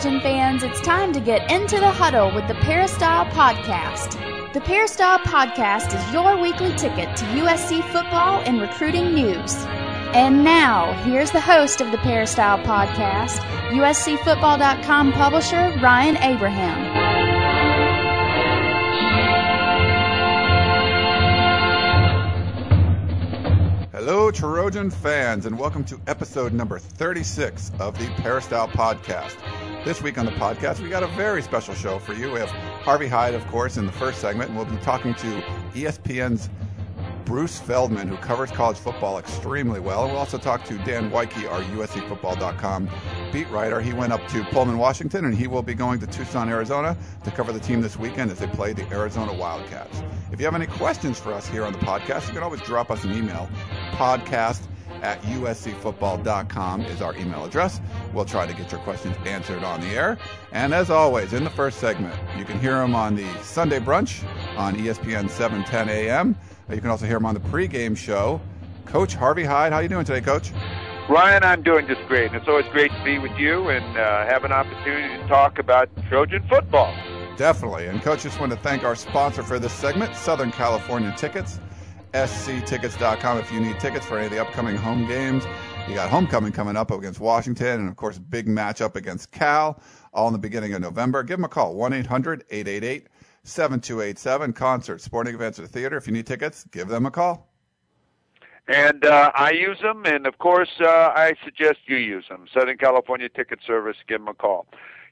Trojan fans, it's time to get into the huddle with the Peristyle Podcast. The Peristyle Podcast is your weekly ticket to USC football and recruiting news. And now, here's the host of the Peristyle Podcast, USCFootball.com publisher Ryan Abraham. Hello, Trojan fans, and welcome to episode number 36 of the Peristyle Podcast. This week on the podcast, we got a very special show for you. We have Harvey Hyde, of course, in the first segment, and we'll be talking to ESPN's Bruce Feldman, who covers college football extremely well. And we'll also talk to Dan Woike, our USCFootball.com beat writer. He went up to Pullman, Washington, and he will be going to Tucson, Arizona to cover the team this weekend as they play the Arizona Wildcats. If you have any questions for us here on the podcast, you can always drop us an email. Podcast at uscfootball.com is our email address. We'll try to get your questions answered on the air. And as always, in the first segment, you can hear them on the Sunday brunch on ESPN 710 a.m. You can also hear him on the pregame show. Coach Harvey Hyde, how are you doing today, Coach? Ryan, I'm doing just great. And it's always great to be with you and uh, have an opportunity to talk about Trojan football. Definitely. And Coach, just want to thank our sponsor for this segment, Southern California Tickets, sctickets.com. If you need tickets for any of the upcoming home games, you got homecoming coming up against Washington, and of course, big matchup against Cal, all in the beginning of November. Give them a call, 1 800 888 7287. Concerts, sporting events, or theater. If you need tickets, give them a call. And uh, I use them, and of course, uh, I suggest you use them. Southern California Ticket Service, give them a call.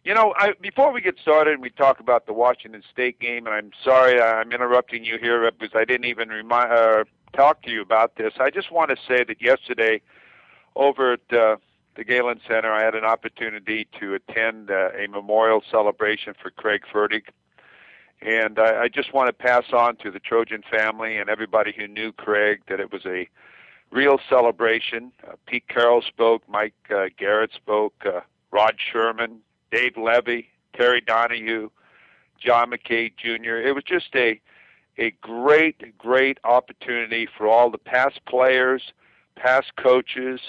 You know, I, before we get started and we talk about the Washington State game, and I'm sorry I'm interrupting you here because I didn't even remind, uh, talk to you about this. I just want to say that yesterday over at uh, the Galen Center, I had an opportunity to attend uh, a memorial celebration for Craig Fertig. And I, I just want to pass on to the Trojan family and everybody who knew Craig that it was a real celebration. Uh, Pete Carroll spoke, Mike uh, Garrett spoke, uh, Rod Sherman, Dave Levy, Terry Donahue, John McKay Jr. It was just a a great, great opportunity for all the past players, past coaches,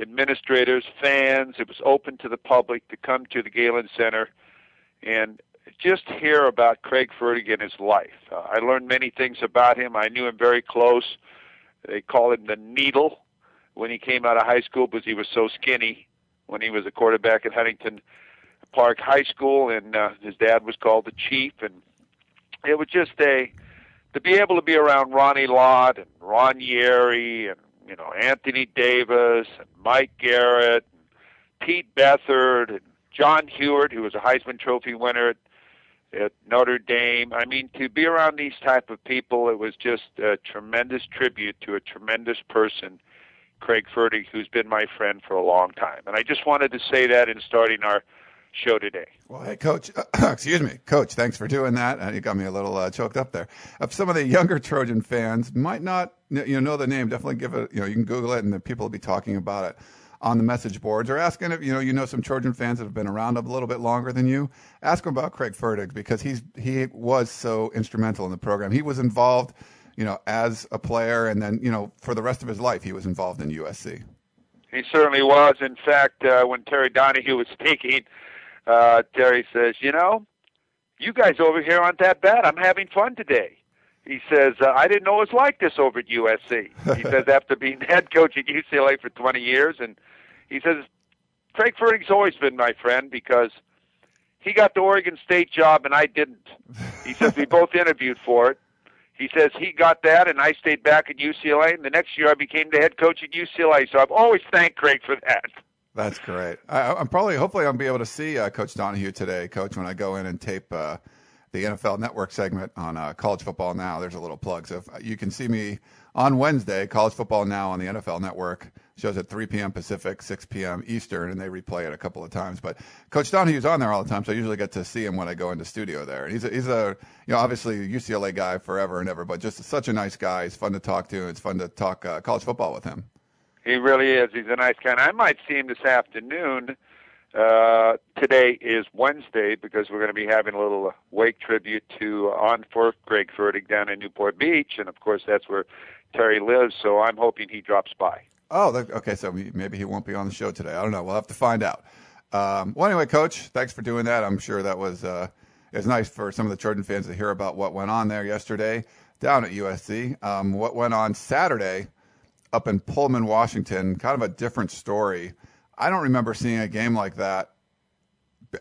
administrators, fans. It was open to the public to come to the Galen Center and just hear about Craig Fertig and his life. Uh, I learned many things about him. I knew him very close. They call him the Needle when he came out of high school because he was so skinny when he was a quarterback at Huntington Park High School, and uh, his dad was called the Chief. And it was just a to be able to be around Ronnie Lott and Ron Yary and you know Anthony Davis and Mike Garrett, and Pete Beathard, and John Huarte, who was a Heisman Trophy winner at at Notre Dame. I mean, to be around these type of people, it was just a tremendous tribute to a tremendous person, Craig Fertig, who's been my friend for a long time. And I just wanted to say that in starting our show today. Well, hey, Coach, uh, excuse me, Coach, thanks for doing that. Uh, you got me a little uh, choked up there. If some of the younger Trojan fans might not, you know, know the name, definitely give it. You know, you can Google it, and the people will be talking about it on the message boards or asking if you know you know some Trojan fans that have been around a little bit longer than you. Ask them about Craig Fertig because he's he was so instrumental in the program. He was involved, you know, as a player, and then you know for the rest of his life he was involved in USC. He certainly was. In fact, uh, when Terry Donahue was speaking, uh, Terry says, "You know, you guys over here aren't that bad. I'm having fun today." He says, uh, I didn't know it was like this over at USC. He says, after being head coach at UCLA for 20 years, and he says, Craig Fertig's always been my friend because he got the Oregon State job and I didn't. He says, we both interviewed for it. He says he got that and I stayed back at UCLA, and the next year I became the head coach at UCLA. So I've always thanked Craig for that. That's great. I, am probably, hopefully, I'll be able to see uh, Coach Donahue today, Coach, when I go in and tape. Uh, the NFL Network segment on uh, College Football Now. There's a little plug. So if you can see me on Wednesday, College Football Now on the NFL Network shows at 3 p.m. Pacific, 6 p.m. Eastern, and they replay it a couple of times. But Coach Donahue's on there all the time, so I usually get to see him when I go into studio there. And he's a, he's a you know obviously UCLA guy forever and ever, but just such a nice guy. He's fun to talk to. And it's fun to talk uh, college football with him. He really is. He's a nice guy. And I might see him this afternoon uh, today is Wednesday because we're going to be having a little wake tribute to uh, on for Greg Fertig down in Newport Beach, and of course that's where Terry lives. So I'm hoping he drops by. Oh, okay. So maybe he won't be on the show today. I don't know. We'll have to find out. Um, well, anyway, Coach, thanks for doing that. I'm sure that was uh, it was nice for some of the Trojan fans to hear about what went on there yesterday down at USC. Um, what went on Saturday up in Pullman, Washington, kind of a different story. I don't remember seeing a game like that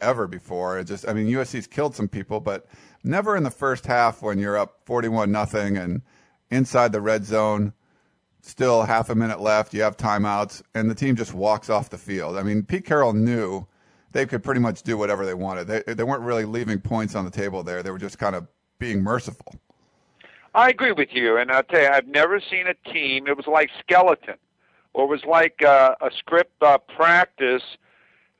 ever before. It just, I mean, USC's killed some people, but never in the first half when you're up 41 nothing and inside the red zone, still half a minute left, you have timeouts, and the team just walks off the field. I mean, Pete Carroll knew they could pretty much do whatever they wanted. They, they weren't really leaving points on the table there. They were just kind of being merciful. I agree with you, and I'll tell you, I've never seen a team. It was like skeleton, or it was like uh, a script uh, practice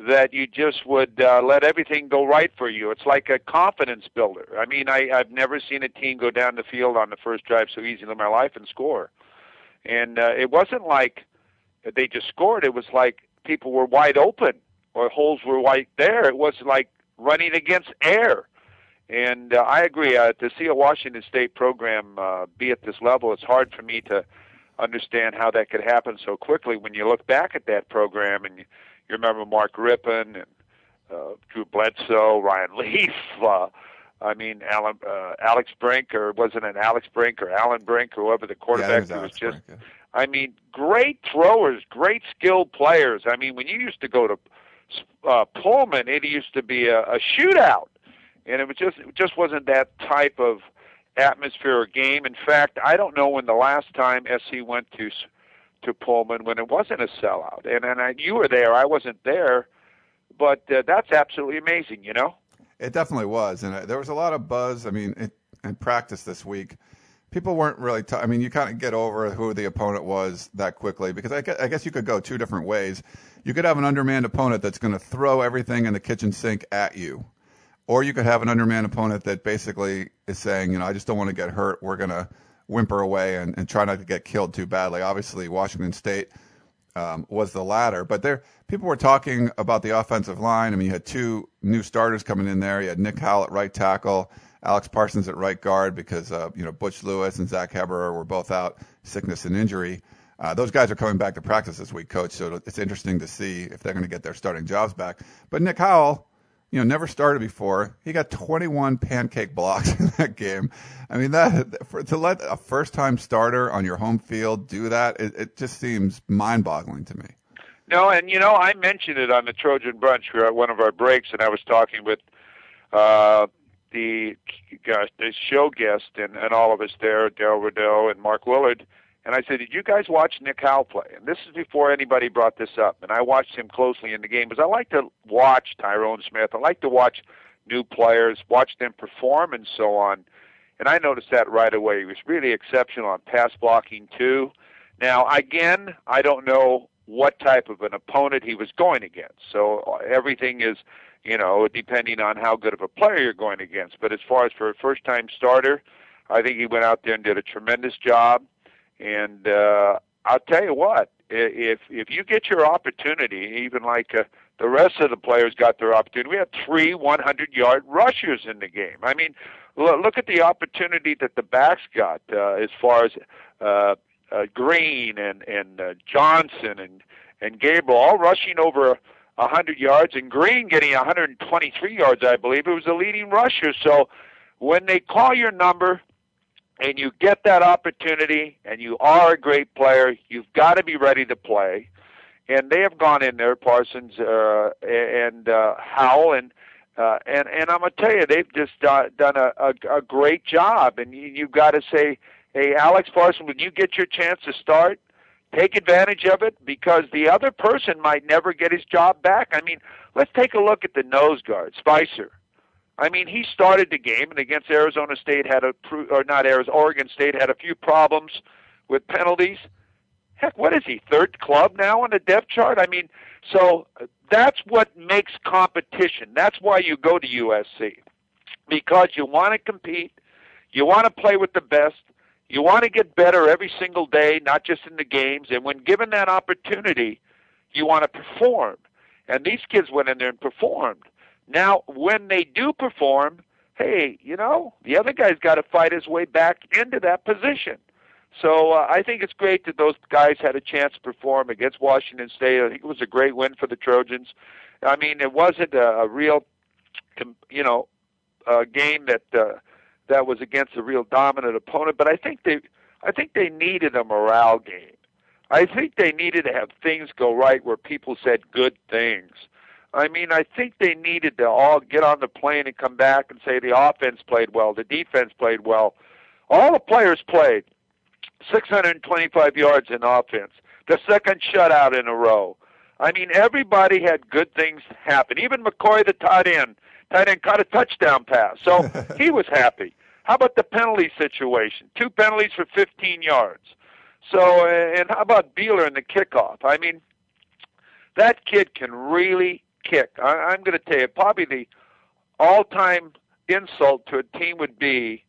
that you just would uh, let everything go right for you. It's like a confidence builder. I mean, I, I've never seen a team go down the field on the first drive so easy in my life and score. And uh, it wasn't like they just scored. It was like people were wide open or holes were right there. It was like running against air. And uh, I agree. Uh, to see a Washington State program uh, be at this level, it's hard for me to understand how that could happen so quickly. When you look back at that program and you, you remember Mark Rypien and uh, Drew Bledsoe, Ryan Leaf. Uh, I mean, Alan, uh, Alex Brink, or wasn't it Alex Brink or Alan Brink, whoever the quarterback yeah, was, was just. Brink, yeah. I mean, great throwers, great skilled players. I mean, when you used to go to uh, Pullman, it used to be a, a shootout, and it was just it just wasn't that type of atmosphere or game. In fact, I don't know when the last time SC went to to Pullman when it wasn't a sellout. And and I, you were there, I wasn't there, but uh, that's absolutely amazing, you know. It definitely was, and uh, there was a lot of buzz. I mean, it, in practice this week, people weren't really. T- I mean, you kind of get over who the opponent was that quickly because I guess, I guess you could go two different ways. You could have an undermanned opponent that's going to throw everything in the kitchen sink at you, or you could have an undermanned opponent that basically is saying, you know, I just don't want to get hurt. We're going to whimper away and, and try not to get killed too badly. Obviously, Washington State um, was the latter. But there, people were talking about the offensive line. I mean, you had two new starters coming in there. You had Nick Howell at right tackle, Alex Parsons at right guard because uh, you know Butch Lewis and Zach Heberer were both out, sickness and injury. Uh, those guys are coming back to practice this week, coach. So it's interesting to see if they're going to get their starting jobs back. But Nick Howell you know, never started before. He got 21 pancake blocks in that game. I mean, that for, to let a first-time starter on your home field do that, it, it just seems mind-boggling to me. No, and you know, I mentioned it on the Trojan Brunch we at one of our breaks, and I was talking with uh, the gosh, the show guest and, and all of us there, Darrell Rideaux and Mark Willard and I said, Did you guys watch Nick Howell play? And this is before anybody brought this up. And I watched him closely in the game because I like to watch Tyron Smith. I like to watch new players, watch them perform, and so on. And I noticed that right away. He was really exceptional on pass blocking, too. Now, again, I don't know what type of an opponent he was going against. So everything is, you know, depending on how good of a player you're going against. But as far as for a first time starter, I think he went out there and did a tremendous job. And uh, I'll tell you what, if if you get your opportunity, even like uh, the rest of the players got their opportunity, we had three 100-yard rushers in the game. I mean, look at the opportunity that the backs got uh, as far as uh, uh, Green and and uh, Johnson and and Gabriel all rushing over a hundred yards, and Green getting 123 yards, I believe. It was the leading rusher. So when they call your number, and you get that opportunity and you are a great player, you've got to be ready to play. And they have gone in there, Parsons uh, and uh, Howell, and uh, and and I'm gonna tell you, they've just uh, done a, a, a great job. And you, you've got to say, hey, Alex Parsons, when you get your chance to start, take advantage of it because the other person might never get his job back. I mean, let's take a look at the nose guard, Spicer. I mean, he started the game, and against Arizona State had a or not Arizona, Oregon State had a few problems with penalties. Heck, what is he third club now on the depth chart? I mean, so uh, that's what makes competition. That's why you go to USC because you want to compete, you want to play with the best, you want to get better every single day, not just in the games. And when given that opportunity, you want to perform. And these kids went in there and performed. Now, when they do perform, hey, you know, the other guy's got to fight his way back into that position. So uh, I think it's great that those guys had a chance to perform against Washington State. I think it was a great win for the Trojans. I mean, it wasn't a, a real, you know, a game that uh, that was against a real dominant opponent. But I think they, I think they needed a morale game. I think they needed to have things go right where people said good things. I mean, I think they needed to all get on the plane and come back and say the offense played well, the defense played well. All the players played 625 yards in offense, the second shutout in a row. I mean, everybody had good things happen. Even McCoy, the tight end, tight end caught a touchdown pass, so he was happy. How about the penalty situation? Two penalties for 15 yards. So, and how about Buehler in the kickoff? I mean, that kid can really kick. I, I'm going to tell you, probably the all-time insult to a team would be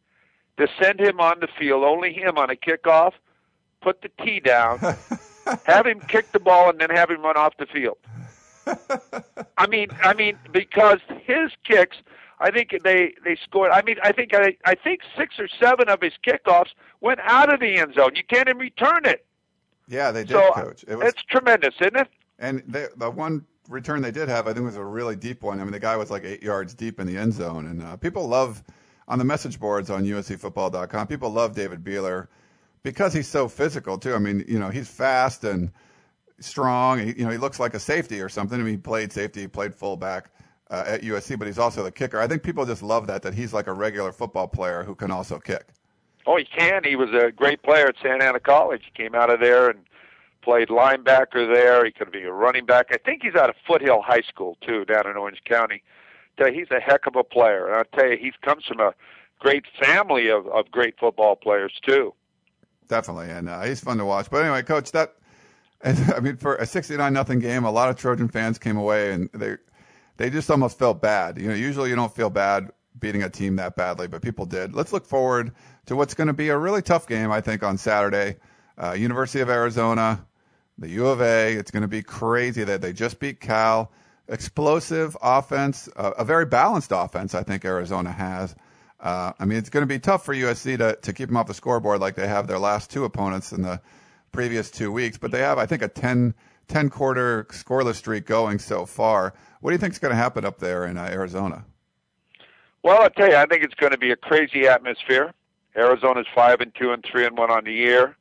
to send him on the field, only him on a kickoff, put the tee down, have him kick the ball, and then have him run off the field. I mean, I mean, because his kicks, I think they they scored. I mean, I think I, I think six or seven of his kickoffs went out of the end zone. You can't even return it. Yeah, they did, so, coach. It was, it's tremendous, isn't it? And they, the one return they did have, I think, was a really deep one. I mean, the guy was like eight yards deep in the end zone, and uh, people love on the message boards on USCFootball.com. People love David Buehler because he's so physical too. I mean, you know, he's fast and strong. He, you know, he looks like a safety or something. I mean, he played safety, he played fullback uh, at USC, but he's also the kicker. I think people just love that that he's like a regular football player who can also kick. Oh, he can. He was a great player at Santa Ana College. He came out of there and played linebacker there. He could be a running back. I think he's out of Foothill High School too, down in Orange County. Tell you, he's a heck of a player. And I'll tell you, he comes from a great family of, of great football players too. Definitely, and uh, he's fun to watch. But anyway, coach, that I mean, for a sixty-nine nothing game, a lot of Trojan fans came away and they they just almost felt bad. You know, usually you don't feel bad beating a team that badly, but people did. Let's look forward to what's going to be a really tough game, I think, on Saturday. Uh, University of Arizona, the U of A. It's going to be crazy that they just beat Cal. Explosive offense, a very balanced offense, I think Arizona has. Uh, I mean, it's going to be tough for USC to, to keep them off the scoreboard like they have their last two opponents in the previous two weeks, but they have, I think, a 10, 10 quarter scoreless streak going so far. What do you think is going to happen up there in uh, Arizona? Well, I'll tell you, I think it's going to be a crazy atmosphere. Arizona's five and two and three and one on the year.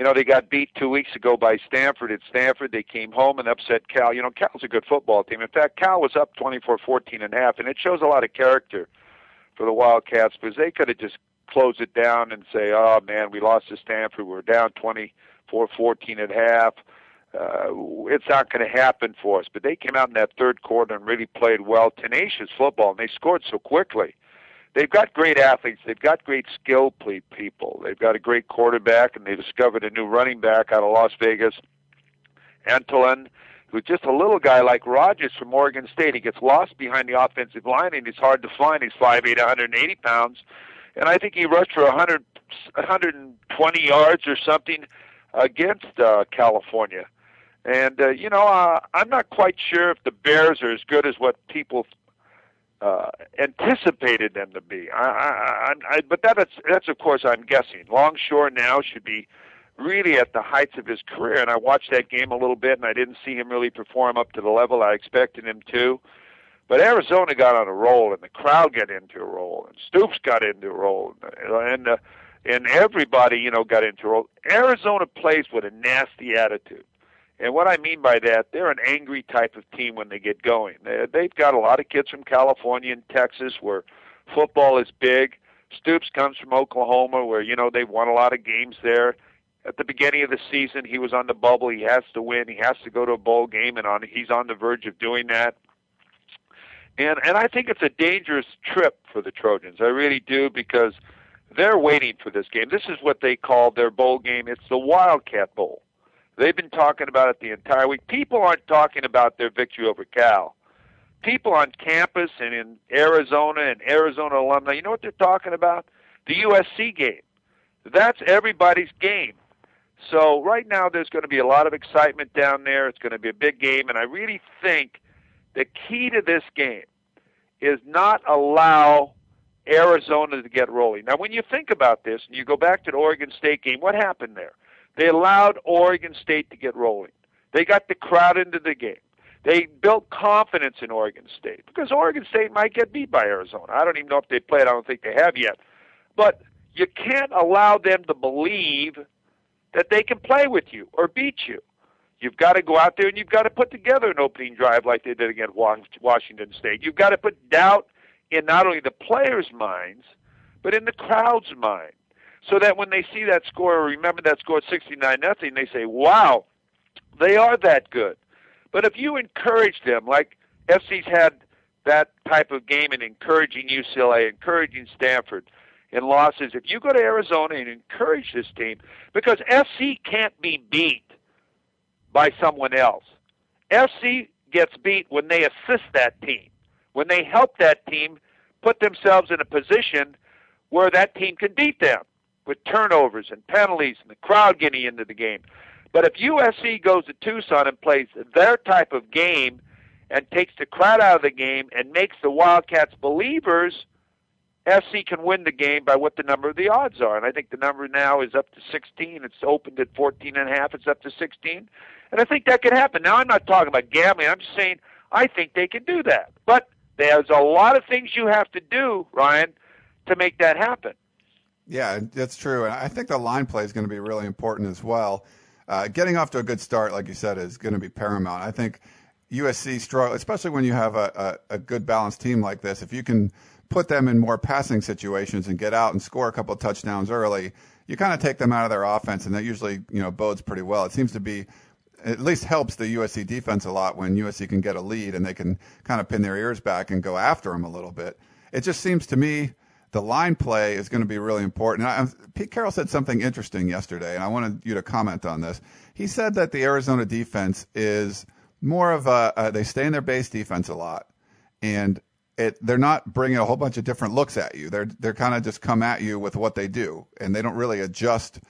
You know, they got beat two weeks ago by Stanford. At Stanford, they came home and upset Cal. You know, Cal's a good football team. In fact, Cal was up 24-14 and a half, and it shows a lot of character for the Wildcats because they could have just closed it down and say, "Oh man, we lost to Stanford. We're down 24-14 at half. Uh, it's not going to happen for us." But they came out in that third quarter and really played well, tenacious football, and they scored so quickly they've got great athletes. They've got great skill people. They've got a great quarterback, and they discovered a new running back out of Las Vegas, Antolin, who's just a little guy like Rodgers from Oregon State. He gets lost behind the offensive line, and he's hard to find. He's 5'8", 180 pounds, and I think he rushed for 100, 120 yards or something against uh, California. And uh, you know, uh, I'm not quite sure if the Bears are as good as what people uh, anticipated them to be. I, I, I, but that's that's of course I'm guessing. Longshore now should be really at the heights of his career, and I watched that game a little bit, and I didn't see him really perform up to the level I expected him to. But Arizona got on a roll, and the crowd got into a roll, and Stoops got into a roll, and uh, and everybody you know got into a roll. Arizona plays with a nasty attitude. And what I mean by that, they're an angry type of team when they get going. They've got a lot of kids from California and Texas where football is big. Stoops comes from Oklahoma where, you know, they've won a lot of games there. At the beginning of the season, he was on the bubble. He has to win. He has to go to a bowl game, and on he's on the verge of doing that. And and I think it's a dangerous trip for the Trojans. I really do because they're waiting for this game. This is what they call their bowl game. It's the Wildcat Bowl. They've been talking about it the entire week. People aren't talking about their victory over Cal. People on campus and in Arizona and Arizona alumni, you know what they're talking about? The USC game. That's everybody's game. So right now there's going to be a lot of excitement down there. It's going to be a big game, and I really think the key to this game is not allow Arizona to get rolling. Now, when you think about this, and you go back to the Oregon State game, what happened there? They allowed Oregon State to get rolling. They got the crowd into the game. They built confidence in Oregon State because Oregon State might get beat by Arizona. I don't even know if they played. I don't think they have yet. But you can't allow them to believe that they can play with you or beat you. You've got to go out there and you've got to put together an opening drive like they did against Washington State. You've got to put doubt in not only the players' minds, but in the crowd's mind. So that when they see that score, or remember that score 69 nothing, they say, wow, they are that good. But if you encourage them, like SC's had that type of game in encouraging UCLA, encouraging Stanford in losses, if you go to Arizona and encourage this team, because SC can't be beat by someone else. FC gets beat when they assist that team, when they help that team put themselves in a position where that team can beat them with turnovers and penalties and the crowd getting into the game. But if USC goes to Tucson and plays their type of game and takes the crowd out of the game and makes the Wildcats believers, SC can win the game by what the number of the odds are. And I think the number now is up to 16. It's opened at 14 and a half. It's up to 16. And I think that could happen. Now, I'm not talking about gambling. I'm just saying I think they can do that. But there's a lot of things you have to do, Ryan, to make that happen. Yeah, that's true. And I think the line play is going to be really important as well. Uh, getting off to a good start, like you said, is going to be paramount. I think USC struggle, especially when you have a, a, a good balanced team like this. If you can put them in more passing situations and get out and score a couple of touchdowns early, you kind of take them out of their offense, and that usually you know bodes pretty well. It seems to be at least helps the USC defense a lot when USC can get a lead and they can kind of pin their ears back and go after them a little bit. It just seems to me the line play is going to be really important. I, Pete Carroll said something interesting yesterday, and I wanted you to comment on this. He said that the Arizona defense is more of a, uh, they stay in their base defense a lot, and it, they're not bringing a whole bunch of different looks at you. They're they're kind of just come at you with what they do, and they don't really adjust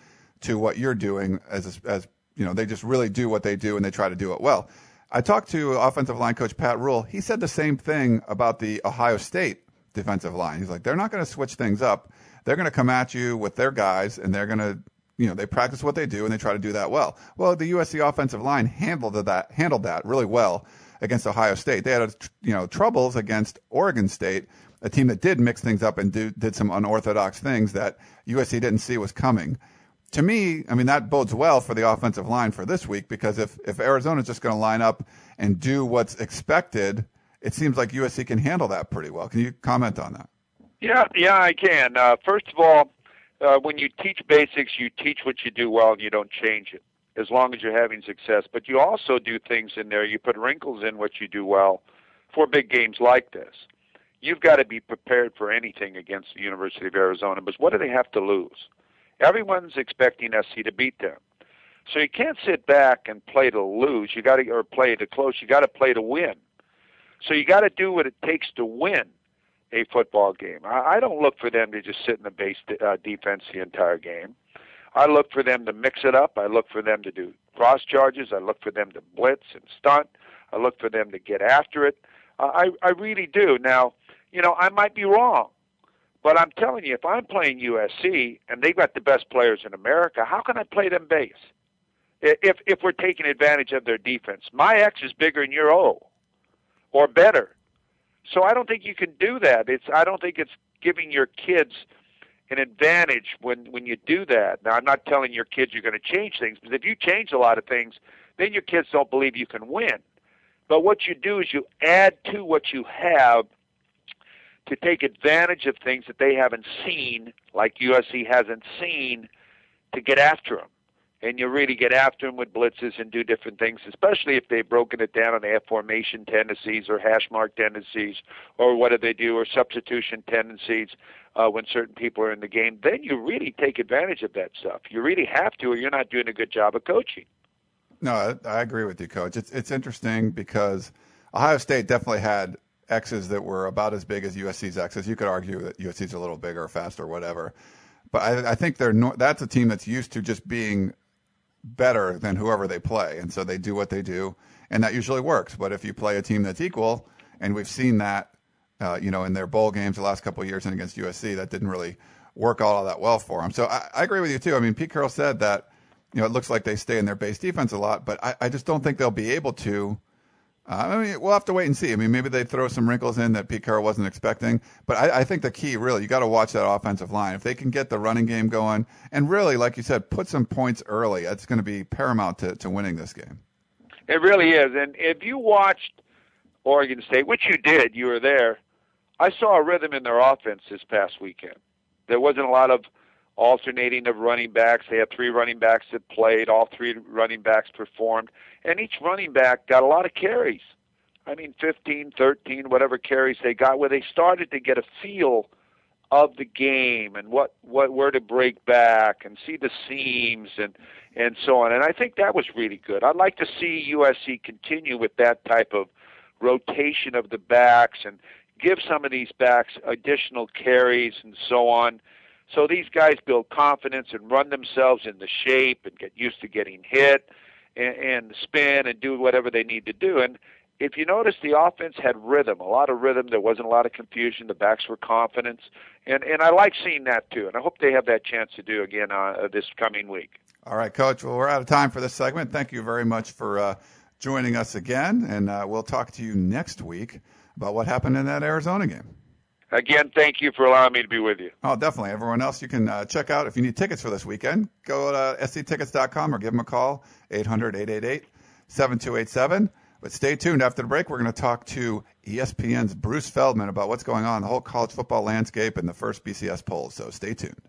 to what you're doing as as you know. They just really do what they do, and they try to do it well. I talked to offensive line coach Pat Ruel. He said the same thing about the Ohio State defensive line. He's like, they're not going to switch things up. They're going to come at you with their guys, and they're going to, you know, they practice what they do and they try to do that well. Well, the USC offensive line handled that handled that really well against Ohio State. They had, you know, troubles against Oregon State, a team that did mix things up and do, did some unorthodox things that USC didn't see was coming. To me, I mean, that bodes well for the offensive line for this week because if, if Arizona's just going to line up and do what's expected – it seems like USC can handle that pretty well. Can you comment on that? Yeah, yeah, I can. Uh, first of all, uh, when you teach basics, you teach what you do well and you don't change it as long as you're having success. But you also do things in there. You put wrinkles in what you do well for big games like this. You've got to be prepared for anything against the University of Arizona. But what do they have to lose? Everyone's expecting SC to beat them. So you can't sit back and play to lose. You got to or play to close. You got to play to win. So you got to do what it takes to win a football game. I, I don't look for them to just sit in the base uh, defense the entire game. I look for them to mix it up. I look for them to do cross charges. I look for them to blitz and stunt. I look for them to get after it. Uh, I I really do. Now, you know, I might be wrong, but I'm telling you, if I'm playing USC and they've got the best players in America, how can I play them base? If if we're taking advantage of their defense, my X is bigger than your O or better. So I don't think you can do that. It's I don't think it's giving your kids an advantage when when you do that. Now I'm not telling your kids you're going to change things, but if you change a lot of things, then your kids don't believe you can win. But what you do is you add to what you have to take advantage of things that they haven't seen, like USC hasn't seen, to get after them and you really get after them with blitzes and do different things, especially if they've broken it down and they have formation tendencies or hash mark tendencies or what do they do or substitution tendencies uh, when certain people are in the game. Then you really take advantage of that stuff. You really have to, or you're not doing a good job of coaching. No, I, agree with you, Coach. It's it's interesting because Ohio State definitely had X's that were about as big as USC's X's. You could argue that USC's a little bigger faster whatever. But I, I think they're no, that's a team that's used to just being better than whoever they play, and so they do what they do, and that usually works. But if you play a team that's equal, and we've seen that, uh, you know, in their bowl games the last couple of years and against USC, that didn't really work all that well for them. So I, I, agree with you too. I mean, Pete Carroll said that, you know, it looks like they stay in their base defense a lot, but I, I just don't think they'll be able to Uh, I mean, we'll have to wait and see. I mean, maybe they throw some wrinkles in that Pete Carroll wasn't expecting. But I, I think the key, really, you got to watch that offensive line. If they can get the running game going, and really, like you said, put some points early, that's going to be paramount to, to winning this game. It really is. And if you watched Oregon State, which you did, you were there. I saw a rhythm in their offense this past weekend. There wasn't a lot of alternating of running backs. They had three running backs that played. All three running backs performed, and each running back got a lot of carries. I mean, 15, 13, whatever carries they got, where they started to get a feel of the game and what what where to break back and see the seams and and so on. And I think that was really good. I'd like to see USC continue with that type of rotation of the backs and give some of these backs additional carries and so on. So these guys build confidence and run themselves into shape and get used to getting hit and, and spin and do whatever they need to do. And if you notice, the offense had rhythm, a lot of rhythm. There wasn't a lot of confusion. The backs were confident, and and I like seeing that too. And I hope they have that chance to do again uh, this coming week. All right, Coach. Well, we're out of time for this segment. Thank you very much for uh, joining us again, and uh, we'll talk to you next week about what happened in that Arizona game. Again, thank you for allowing me to be with you. Oh, definitely. Everyone else, you can uh, check out if you need tickets for this weekend. Go to sctickets.com or give them a call, 800 888 7287. But stay tuned. After the break, we're going to talk to ESPN's Bruce Feldman about what's going on in the whole college football landscape and the first BCS poll. So stay tuned.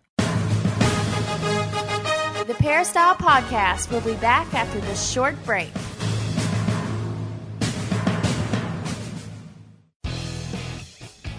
The Peristyle Podcast will be back after this short break.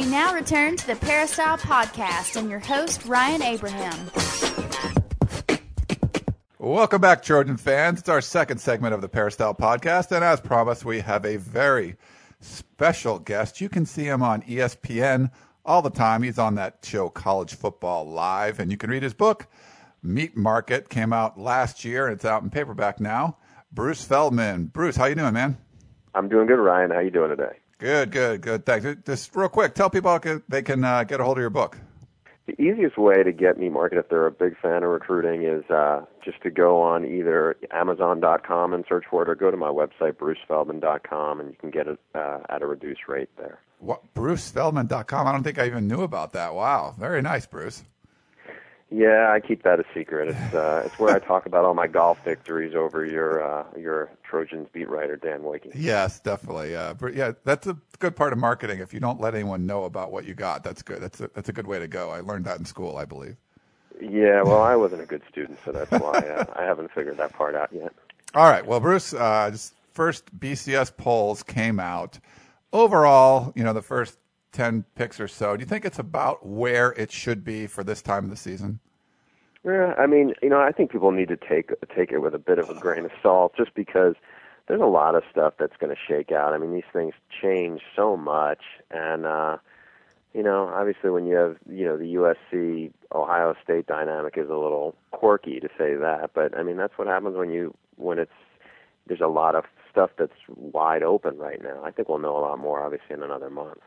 We now return to the Peristyle Podcast and your host, Ryan Abraham. Welcome back, Trojan fans. It's our second segment of the Peristyle Podcast, and as promised, we have a very special guest. You can see him on ESPN all the time. He's on that show, College Football Live, and you can read his book, Meat Market. Came out last year, and it's out in paperback now. Bruce Feldman. Bruce, how you doing, man? I'm doing good, Ryan. How you doing today? Good, good, good. Thanks. Just real quick, tell people how they can uh, get a hold of your book. The easiest way to get Meat Market if they're a big fan of recruiting is uh, just to go on either Amazon.com and search for it, or go to my website BruceFeldman.com, and you can get it uh, at a reduced rate there. What, BruceFeldman.com? I don't think I even knew about that. Wow, very nice, Bruce. Yeah, I keep that a secret. It's uh, it's where I talk about all my golf victories over your uh, your Trojans beat writer Dan Woike. Yes, definitely. Uh, yeah, that's a good part of marketing. If you don't let anyone know about what you got, that's good. That's a, that's a good way to go. I learned that in school, I believe. Yeah, well, I wasn't a good student, so that's why uh, I haven't figured that part out yet. All right. Well, Bruce, uh, first BCS polls came out. Overall, you know, the first 10 picks or so. Do you think it's about where it should be for this time of the season? Yeah, I mean, you know, I think people need to take take it with a bit of a grain of salt, just because there's a lot of stuff that's going to shake out. I mean, these things change so much, and uh, you know, obviously, when you have you know the USC Ohio State dynamic is a little quirky to say that, but I mean that's what happens when you when it's there's a lot of stuff that's wide open right now. I think we'll know a lot more, obviously, in another month.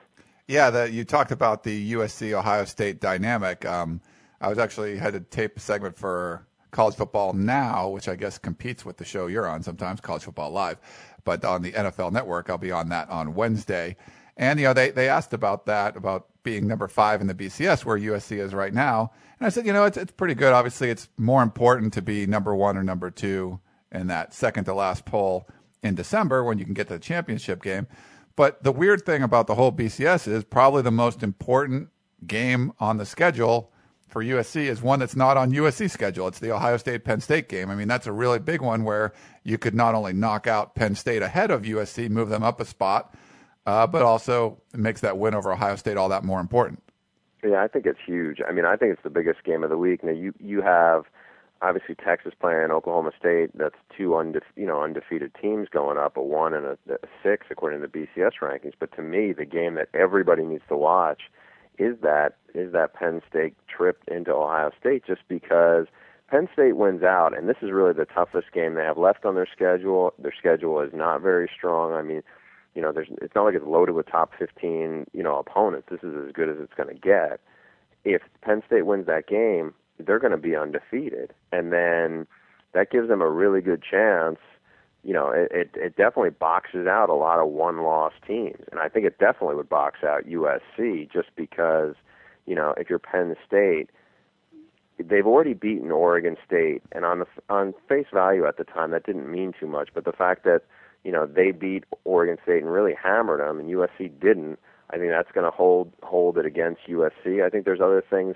Yeah, the, you talked about the USC Ohio State dynamic. Um, I was actually had to tape a segment for College Football Now, which I guess competes with the show you're on sometimes, College Football Live. But on the NFL Network, I'll be on that on Wednesday. And you know, they they asked about that, about being number five in the BCS, where USC is right now. And I said, you know, it's it's pretty good. Obviously, it's more important to be number one or number two in that second to last poll in December when you can get to the championship game. But the weird thing about the whole BCS is probably the most important game on the schedule for USC is one that's not on USC schedule. It's the Ohio State Penn State game. I mean, that's a really big one where you could not only knock out Penn State ahead of USC, move them up a spot, uh, but also makes that win over Ohio State all that more important. Yeah, I think it's huge. I mean, I think it's the biggest game of the week. Now, you you have obviously Texas playing Oklahoma State. That's two you know undefeated teams going up, a one and a, a six according to the BCS rankings. But to me, the game that everybody needs to watch is that is that Penn State trip into Ohio State just because Penn State wins out and this is really the toughest game they have left on their schedule. Their schedule is not very strong. I mean, you know, there's it's not like it's loaded with top 15, you know, opponents. This is as good as it's going to get. If Penn State wins that game, they're going to be undefeated. And then that gives them a really good chance you know, it, it, it definitely boxes out a lot of one loss teams. And I think it definitely would box out USC just because, you know, if you're Penn State, they've already beaten Oregon State. And on the on face value at the time, that didn't mean too much. But the fact that, you know, they beat Oregon State and really hammered them and USC didn't, I think that's going to hold hold it against USC. I think there's other things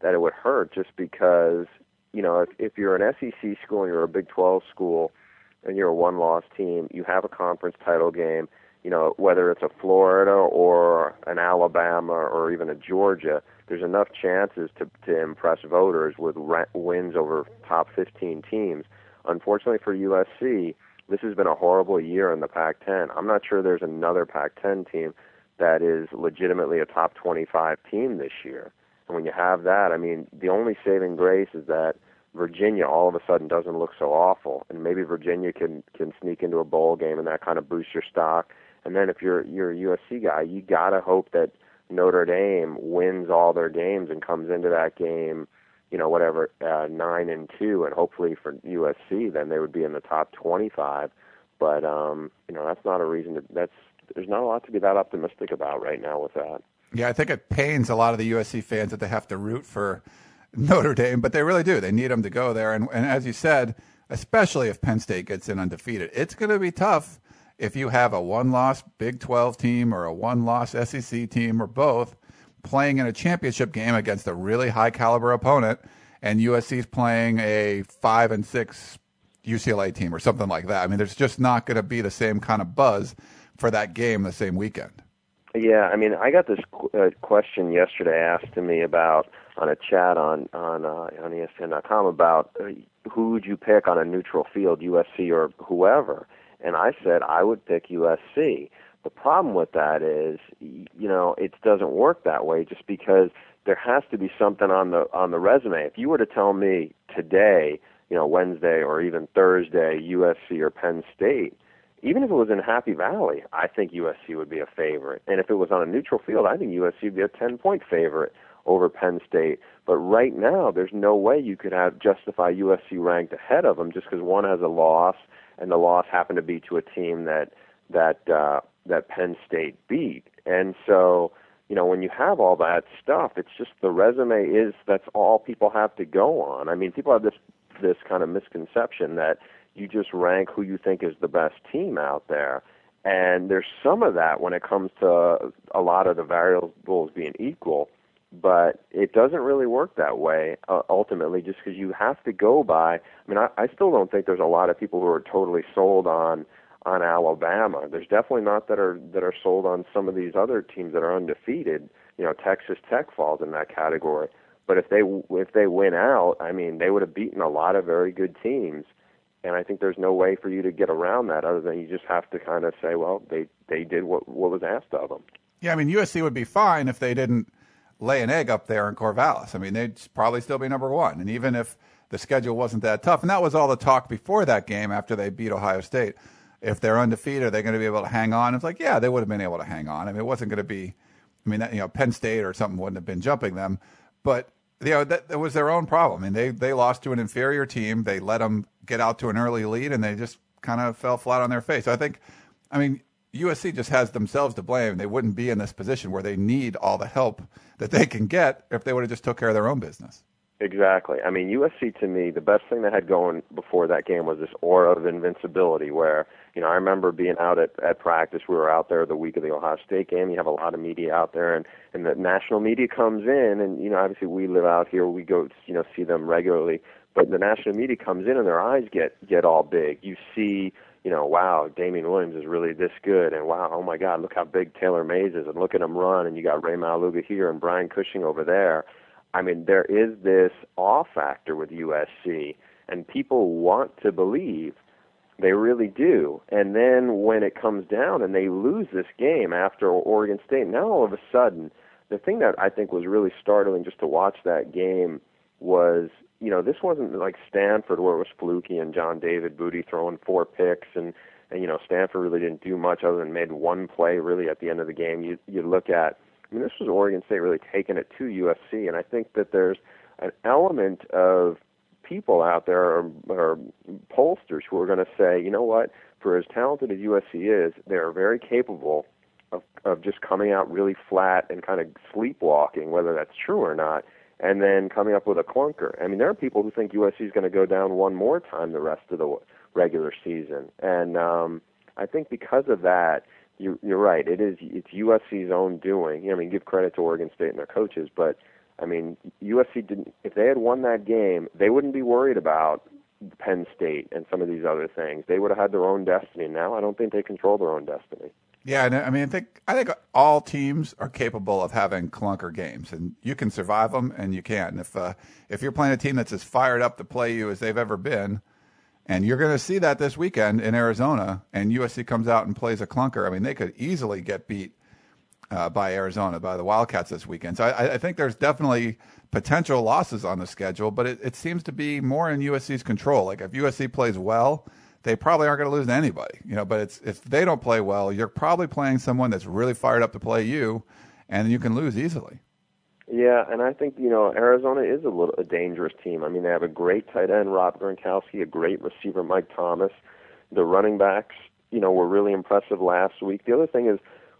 that it would hurt just because, you know, if, if you're an SEC school and you're a Big 12 school – and you're a one loss team, you have a conference title game, you know, whether it's a Florida or an Alabama or even a Georgia, there's enough chances to to impress voters with wins over top 15 teams. Unfortunately for USC, this has been a horrible year in the Pac-10. I'm not sure there's another Pac-10 team that is legitimately a top 25 team this year. And when you have that, I mean, the only saving grace is that Virginia all of a sudden doesn't look so awful, and maybe Virginia can can sneak into a bowl game, and that kind of boosts your stock. And then if you're you're a USC guy, you gotta hope that Notre Dame wins all their games and comes into that game, you know, whatever uh, nine and two, and hopefully for USC, then they would be in the top 25. But um, you know, that's not a reason to. That's there's not a lot to be that optimistic about right now with that. Yeah, I think it pains a lot of the USC fans that they have to root for Notre Dame, but they really do. They need them to go there. And, and as you said, especially if Penn State gets in undefeated, it's going to be tough if you have a one loss Big 12 team or a one loss SEC team or both playing in a championship game against a really high caliber opponent and USC's playing a 5 and 6 UCLA team or something like that. I mean, there's just not going to be the same kind of buzz for that game the same weekend. Yeah, I mean, I got this uh, question yesterday asked to me about on a chat on on uh, on ESPN.com about uh, who would you pick on a neutral field, USC or whoever, and I said I would pick USC. The problem with that is, you know, it doesn't work that way just because there has to be something on the on the resume. If you were to tell me today, you know, Wednesday or even Thursday, USC or Penn State, even if it was in Happy Valley, I think USC would be a favorite. And if it was on a neutral field, I think USC would be a 10 point favorite over Penn State. But right now, there's no way you could have justify USC ranked ahead of them just because one has a loss and the loss happened to be to a team that that uh, that Penn State beat. And so, you know, when you have all that stuff, it's just the resume is that's all people have to go on. I mean, people have this this kind of misconception that you just rank who you think is the best team out there. And there's some of that when it comes to a lot of the variables being equal but it doesn't really work that way uh, ultimately just because you have to go by i mean I, I still don't think there's a lot of people who are totally sold on on alabama. There's definitely not that are that are sold on some of these other teams that are undefeated you know texas tech falls in that category. But if they if they win out i mean they would have beaten a lot of very good teams. And i think there's no way for you to get around that other than you just have to kind of say well they they did what what was asked of them. Yeah i mean usc would be fine if they didn't lay an egg up there in Corvallis. I mean, they'd probably still be number one. And even if the schedule wasn't that tough, and that was all the talk before that game after they beat Ohio State. If they're undefeated, are they going to be able to hang on? It's like, yeah, they would have been able to hang on. I mean, it wasn't going to be, I mean, you know, Penn State or something wouldn't have been jumping them, but you know, that, that was their own problem. I mean, they they lost to an inferior team. They let them get out to an early lead, and they just kind of fell flat on their face. So I think, I mean, USC just has themselves to blame. They wouldn't be in this position where they need all the help that they can get if they would have just took care of their own business. Exactly. I mean, USC to me, the best thing they had going before that game was this aura of invincibility. Where you know, I remember being out at at practice. We were out there the week of the Ohio State game. You have a lot of media out there, and and the national media comes in, and you know, obviously we live out here. We go, you know, see them regularly. But the national media comes in, and their eyes get get all big. You see you know, wow, Damian Williams is really this good, and wow, oh my God, look how big Taylor Mays is, and look at him run, and you got Rey Maualuga here and Brian Cushing over there. I mean, there is this awe factor with USC, and people want to believe they really do. And then when it comes down and they lose this game after Oregon State, now all of a sudden, the thing that I think was really startling just to watch that game was, you know, this wasn't like Stanford where it was fluky and John David Booty throwing four picks and and you know Stanford really didn't do much other than made one play really at the end of the game. You you look at I mean, this was Oregon State really taking it to USC, and I think that there's an element of people out there or, or pollsters who are going to say, you know what, for as talented as USC is, they're very capable of, of just coming out really flat and kind of sleepwalking, whether that's true or not, and then coming up with a clunker. I mean, there are people who think USC is going to go down one more time the rest of the regular season, and um, I think because of that, you, you're right. It is. It's USC's own doing. I mean, give credit to Oregon State and their coaches, but I mean, USC didn't. If they had won that game, they wouldn't be worried about Penn State and some of these other things. They would have had their own destiny. Now, I don't think they control their own destiny. Yeah, I mean, I think I think all teams are capable of having clunker games, and you can survive them, and you can. If uh, if you're playing a team that's as fired up to play you as they've ever been, and you're going to see that this weekend in Arizona, and USC comes out and plays a clunker. I mean, they could easily get beat uh, by Arizona, by the Wildcats this weekend. So I, I, think there's definitely potential losses on the schedule, but it, it seems to be more in USC's control. Like if USC plays well, they probably aren't going to lose to anybody, you know. But it's if they don't play well, you're probably playing someone that's really fired up to play you, and you can lose easily. Yeah, and I think you know Arizona is a little a dangerous team. I mean, they have a great tight end Rob Gronkowski, a great receiver Mike Thomas. The running backs, you know, were really impressive last week. The other thing is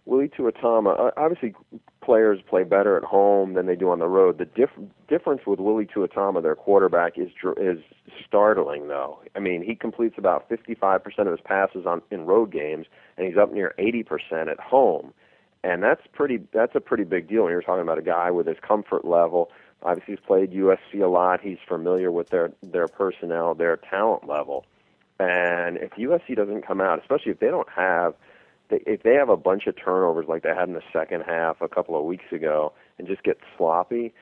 Willie Tuitama. Uh, obviously, players play better at home than they do on the road. The diff- difference with Willie Tuitama, their quarterback, is is startling. Though I mean, he completes about 55% of his passes on in road games, and he's up near 80% at home and that's pretty that's a pretty big deal when you're talking about a guy with his comfort level obviously he's played USC a lot he's familiar with their their personnel their talent level and if USC doesn't come out especially if they don't have if they have a bunch of turnovers like they had in the second half a couple of weeks ago and just get sloppy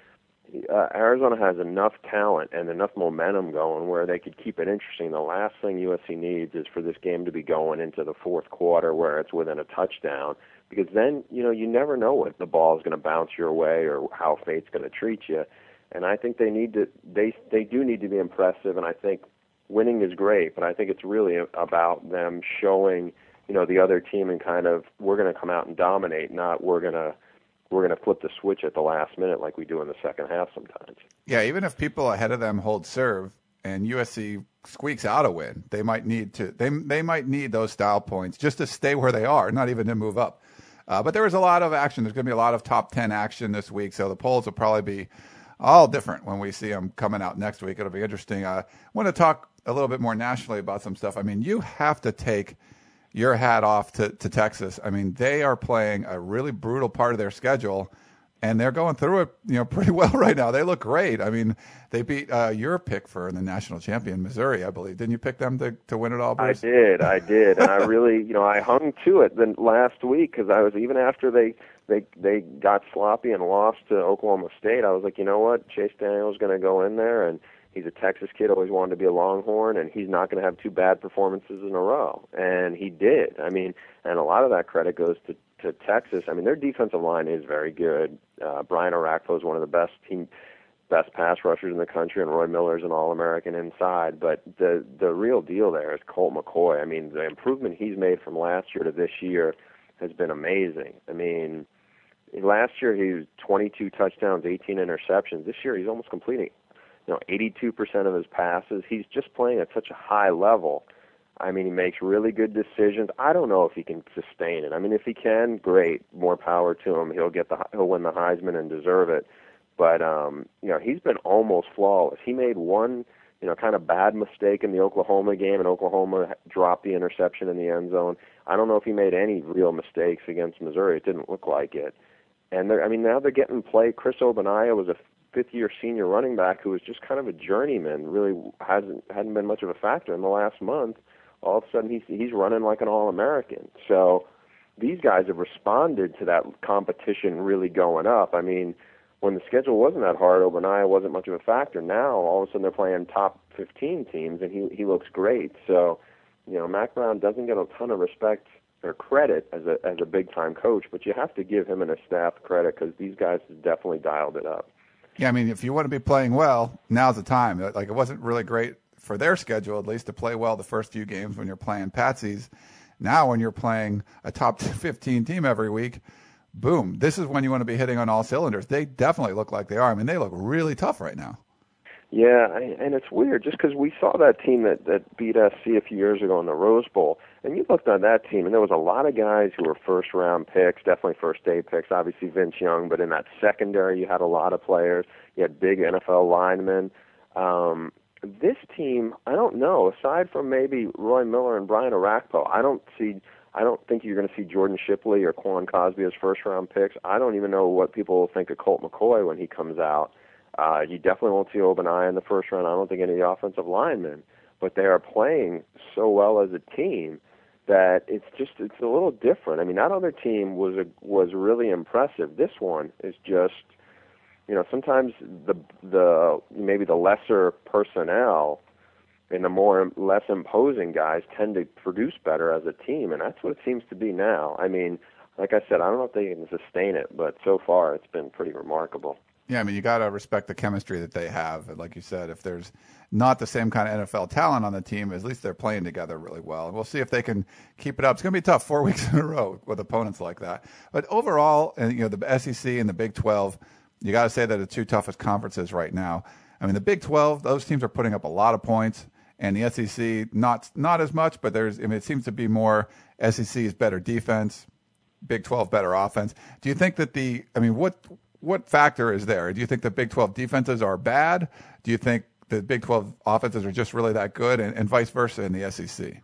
uh, Arizona has enough talent and enough momentum going where they could keep it interesting. The last thing USC needs is for this game to be going into the fourth quarter where it's within a touchdown because then you know you never know what the ball is going to bounce your way or how fate's going to treat you. And I think they need to they they do need to be impressive. And I think winning is great, but I think it's really about them showing you know the other team and kind of we're going to come out and dominate, not we're going to we're going to flip the switch at the last minute like we do in the second half sometimes. Yeah, even if people ahead of them hold serve and USC squeaks out a win, they might need to they they might need those style points just to stay where they are, not even to move up. Uh, but there was a lot of action. There's going to be a lot of top 10 action this week. So the polls will probably be all different when we see them coming out next week. It'll be interesting. Uh, I want to talk a little bit more nationally about some stuff. I mean, you have to take your hat off to, to Texas. I mean, they are playing a really brutal part of their schedule and they're going through it, you know, pretty well right now. They look great. I mean, they beat uh, your pick for the national champion, Missouri, I believe. Didn't you pick them to, to win it all? Bruce? I did, I did, and I really, you know, I hung to it then last week because I was even after they they they got sloppy and lost to Oklahoma State. I was like, you know what, Chase Daniel's going to go in there and. He's a Texas kid, always wanted to be a Longhorn, and he's not going to have two bad performances in a row. And he did. I mean, and a lot of that credit goes to to Texas, I mean, their defensive line is very good. Uh, Brian Orakpo is one of the best team, best pass rushers in the country, and Roy Miller is an All-American inside. But the the real deal there is Colt McCoy. I mean, the improvement he's made from last year to this year has been amazing. I mean, last year he was 22 touchdowns, 18 interceptions. This year he's almost completing, you know, 82% of his passes. He's just playing at such a high level I mean, he makes really good decisions. I don't know if he can sustain it. I mean, if he can, great, more power to him. He'll get the he'll win the Heisman and deserve it. but um, you know he's been almost flawless. He made one you know kind of bad mistake in the Oklahoma game, and Oklahoma dropped the interception in the end zone. I don't know if he made any real mistakes against Missouri. It didn't look like it. And they're, I mean, now they're getting play. Chris Ogbonnaya was a fifth-year senior running back who was just kind of a journeyman. Really hasn't hadn't been much of a factor in the last month. All of a sudden, he's he's running like an All-American. So these guys have responded to that competition really going up. I mean, when the schedule wasn't that hard, Ogbonnaya wasn't much of a factor. Now all of a sudden they're playing top 15 teams, and he he looks great. So, you know, Mack Brown doesn't get a ton of respect or credit as a as a big time coach, but you have to give him and his staff credit because these guys have definitely dialed it up. Yeah, I mean, if you want to be playing well, now's the time. Like it wasn't really great for their schedule, at least, to play well the first few games when you're playing patsies. Now, when you're playing a top 15 team every week, boom, this is when you want to be hitting on all cylinders. They definitely look like they are. I mean, they look really tough right now. Yeah, and it's weird just because we saw that team that that beat SC a few years ago in the Rose Bowl, and you looked on that team, and there was a lot of guys who were first round picks, definitely first day picks. Obviously Vince Young, but in that secondary, you had a lot of players. You had big NFL linemen. Um, this team, I don't know. Aside from maybe Roy Miller and Brian Orakpo, I don't see. I don't think you're going to see Jordan Shipley or Quan Cosby as first round picks. I don't even know what people will think of Colt McCoy when he comes out. Uh, you definitely won't see Ogbonnaya in the first round. I don't think any of the offensive linemen, but they are playing so well as a team that it's just it's a little different. I mean, that other team was a, was really impressive. This one is just, you know, sometimes the the maybe the lesser personnel and the more less imposing guys tend to produce better as a team, and that's what it seems to be now. I mean, like I said, I don't know if they can sustain it, but so far it's been pretty remarkable. Yeah, I mean, you got to respect the chemistry that they have. And like you said, if there's not the same kind of NFL talent on the team, at least they're playing together really well. And we'll see if they can keep it up. It's going to be tough four weeks in a row with opponents like that. But overall, and you know, the SEC and the Big 12, you got to say that the two toughest conferences right now. I mean, the Big 12, those teams are putting up a lot of points, and the SEC not not as much. But there's, I mean, it seems to be more SEC is better defense, Big 12 better offense. Do you think that the, I mean, what what factor is there? Do you think the Big 12 defenses are bad? Do you think the Big 12 offenses are just really that good, and, and vice versa in the SEC?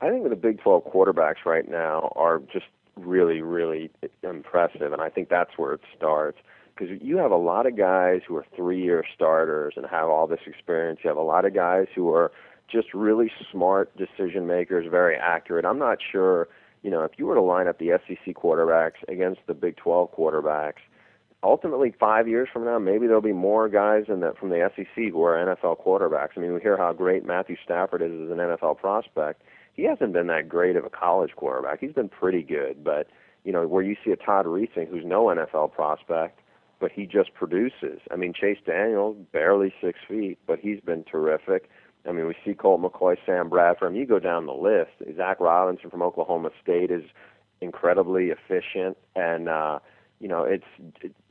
I think the Big 12 quarterbacks right now are just really, really impressive, and I think that's where it starts. Because you have a lot of guys who are three-year starters and have all this experience. You have a lot of guys who are just really smart decision makers, very accurate. I'm not sure, you know, if you were to line up the SEC quarterbacks against the Big 12 quarterbacks – ultimately five years from now, maybe there'll be more guys in the, from the SEC who are NFL quarterbacks. I mean, we hear how great Matthew Stafford is as an NFL prospect. He hasn't been that great of a college quarterback. He's been pretty good, but you know, where you see a Todd Reesing who's no NFL prospect, but he just produces. I mean, Chase Daniel's barely six feet, but he's been terrific. I mean, we see Colt McCoy, Sam Bradford. I mean, you go down the list. Zach Robinson from Oklahoma State is incredibly efficient, and uh, you know, it's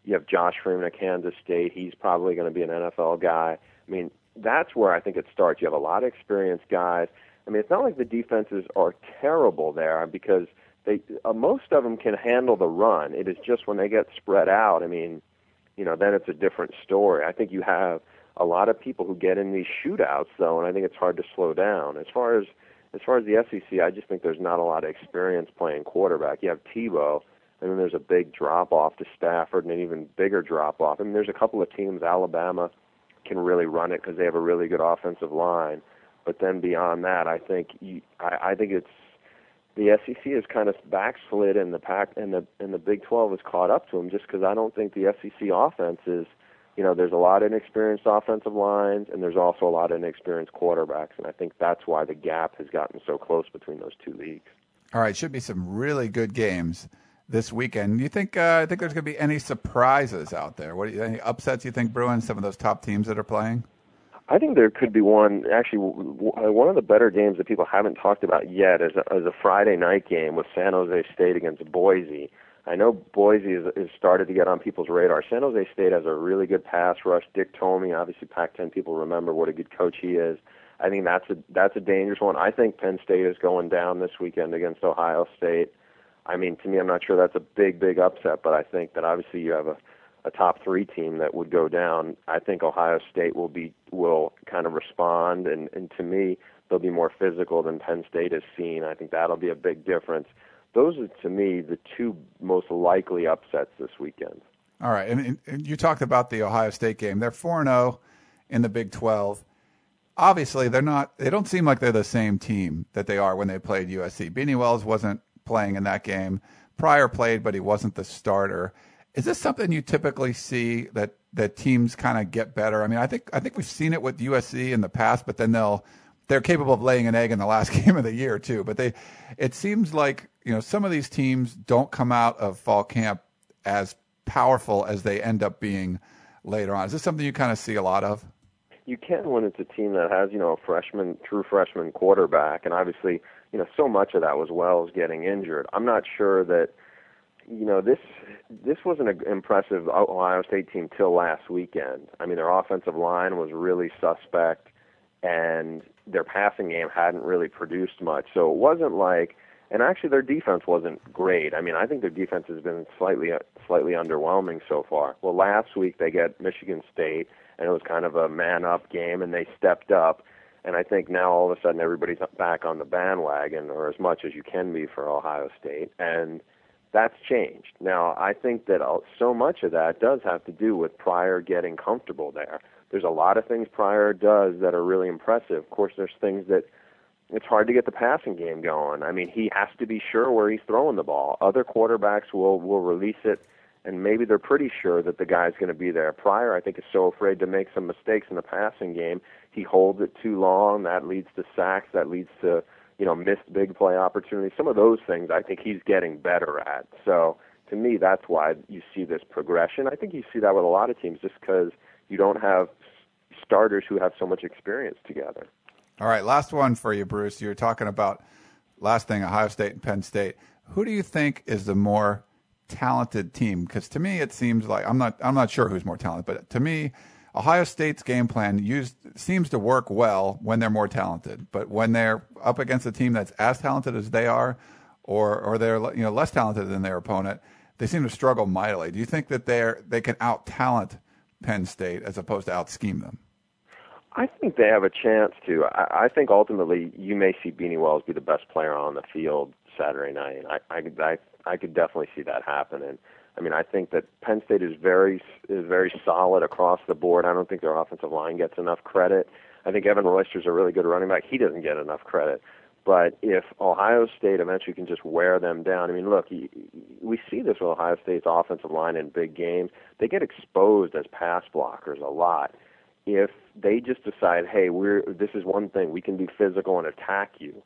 you have Josh Freeman at Kansas State. He's probably going to be an NFL guy. I mean, that's where I think it starts. You have a lot of experienced guys. I mean, it's not like the defenses are terrible there because they uh, most of them can handle the run. It is just when they get spread out. I mean, you know, then it's a different story. I think you have a lot of people who get in these shootouts though, and I think it's hard to slow down. As far as as far as the SEC, I just think there's not a lot of experience playing quarterback. You have Tebow, and then there's a big drop off to Stafford and an even bigger drop off. I mean, there's a couple of teams, Alabama can really run it because they have a really good offensive line. But then beyond that, I think you, I, I think it's the SEC is kind of backslid, and the pack and the and the Big 12 has caught up to them just because I don't think the SEC offense is. You know, there's a lot of inexperienced offensive lines, and there's also a lot of inexperienced quarterbacks, and I think that's why the gap has gotten so close between those two leagues. All right, should be some really good games this weekend. Do you think uh, I think there's going to be any surprises out there? What are any upsets you think brewing? Some of those top teams that are playing. I think there could be one. Actually, uh, one of the better games that people haven't talked about yet is a, is a Friday night game with San Jose State against Boise. I know Boise has, has started to get on people's radar. San Jose State has a really good pass rush. Dick Tomey, obviously Pac-10 people remember what a good coach he is. I think that's a that's a dangerous one. I think Penn State is going down this weekend against Ohio State. I mean, to me, I'm not sure that's a big, big upset, but I think that obviously you have a, a top three team that would go down. I think Ohio State will be will kind of respond, and and to me, they'll be more physical than Penn State has seen. I think that'll be a big difference. Those are to me the two most likely upsets this weekend. All right, and, and you talked about the Ohio State game. They're four and zero oh in the Big Twelve. Obviously, they're not. They don't seem like they're the same team that they are when they played USC. Beanie Wells wasn't playing in that game. Pryor played, but he wasn't the starter. Is this something you typically see that that teams kind of get better? I mean, I think I think we've seen it with USC in the past, but then they'll they're capable of laying an egg in the last game of the year too. But they, it seems like you know some of these teams don't come out of fall camp as powerful as they end up being later on. Is this something you kind of see a lot of? You can when it's a team that has you know a freshman, true freshman quarterback, and obviously you know so much of that was Wells getting injured. I'm not sure that you know this this was an impressive Ohio State team till last weekend. I mean, their offensive line was really suspect, and their passing game hadn't really produced much. So it wasn't like, and actually their defense wasn't great. I mean, I think their defense has been slightly slightly underwhelming so far. Well, last week they get Michigan State, and it was kind of a man up game, and they stepped up. And I think now all of a sudden everybody's back on the bandwagon, or as much as you can be for Ohio State, and that's changed. Now, I think that so much of that does have to do with Pryor getting comfortable there. There's a lot of things Pryor does that are really impressive. Of course, there's things that it's hard to get the passing game going. I mean, he has to be sure where he's throwing the ball. Other quarterbacks will will release it and maybe they're pretty sure that the guy's going to be there. Pryor, I think, is so afraid to make some mistakes in the passing game. He holds it too long. That leads to sacks. That leads to you know missed big play opportunities. Some of those things I think he's getting better at. So to me, that's why you see this progression. I think you see that with a lot of teams, just because you don't have starters who have so much experience together. All right, last one for you, Bruce. You were talking about last thing Ohio State and Penn State. Who do you think is the more talented team because to me it seems like I'm not I'm not sure who's more talented, but to me Ohio State's game plan used seems to work well when they're more talented, but when they're up against a team that's as talented as they are, or or they're you know less talented than their opponent, they seem to struggle mightily. Do you think that they're they can out talent Penn State as opposed to out scheme them? I think they have a chance to. I, I think ultimately you may see Beanie Wells be the best player on the field Saturday night. I I, could I I could definitely see that happening. I mean, I think that Penn State is very is very solid across the board. I don't think their offensive line gets enough credit. I think Evan Royster's a really good running back. He doesn't get enough credit. But if Ohio State eventually can just wear them down, I mean, look, we see this with Ohio State's offensive line in big games. They get exposed as pass blockers a lot. If they just decide, hey, we're this is one thing we can be physical and attack you,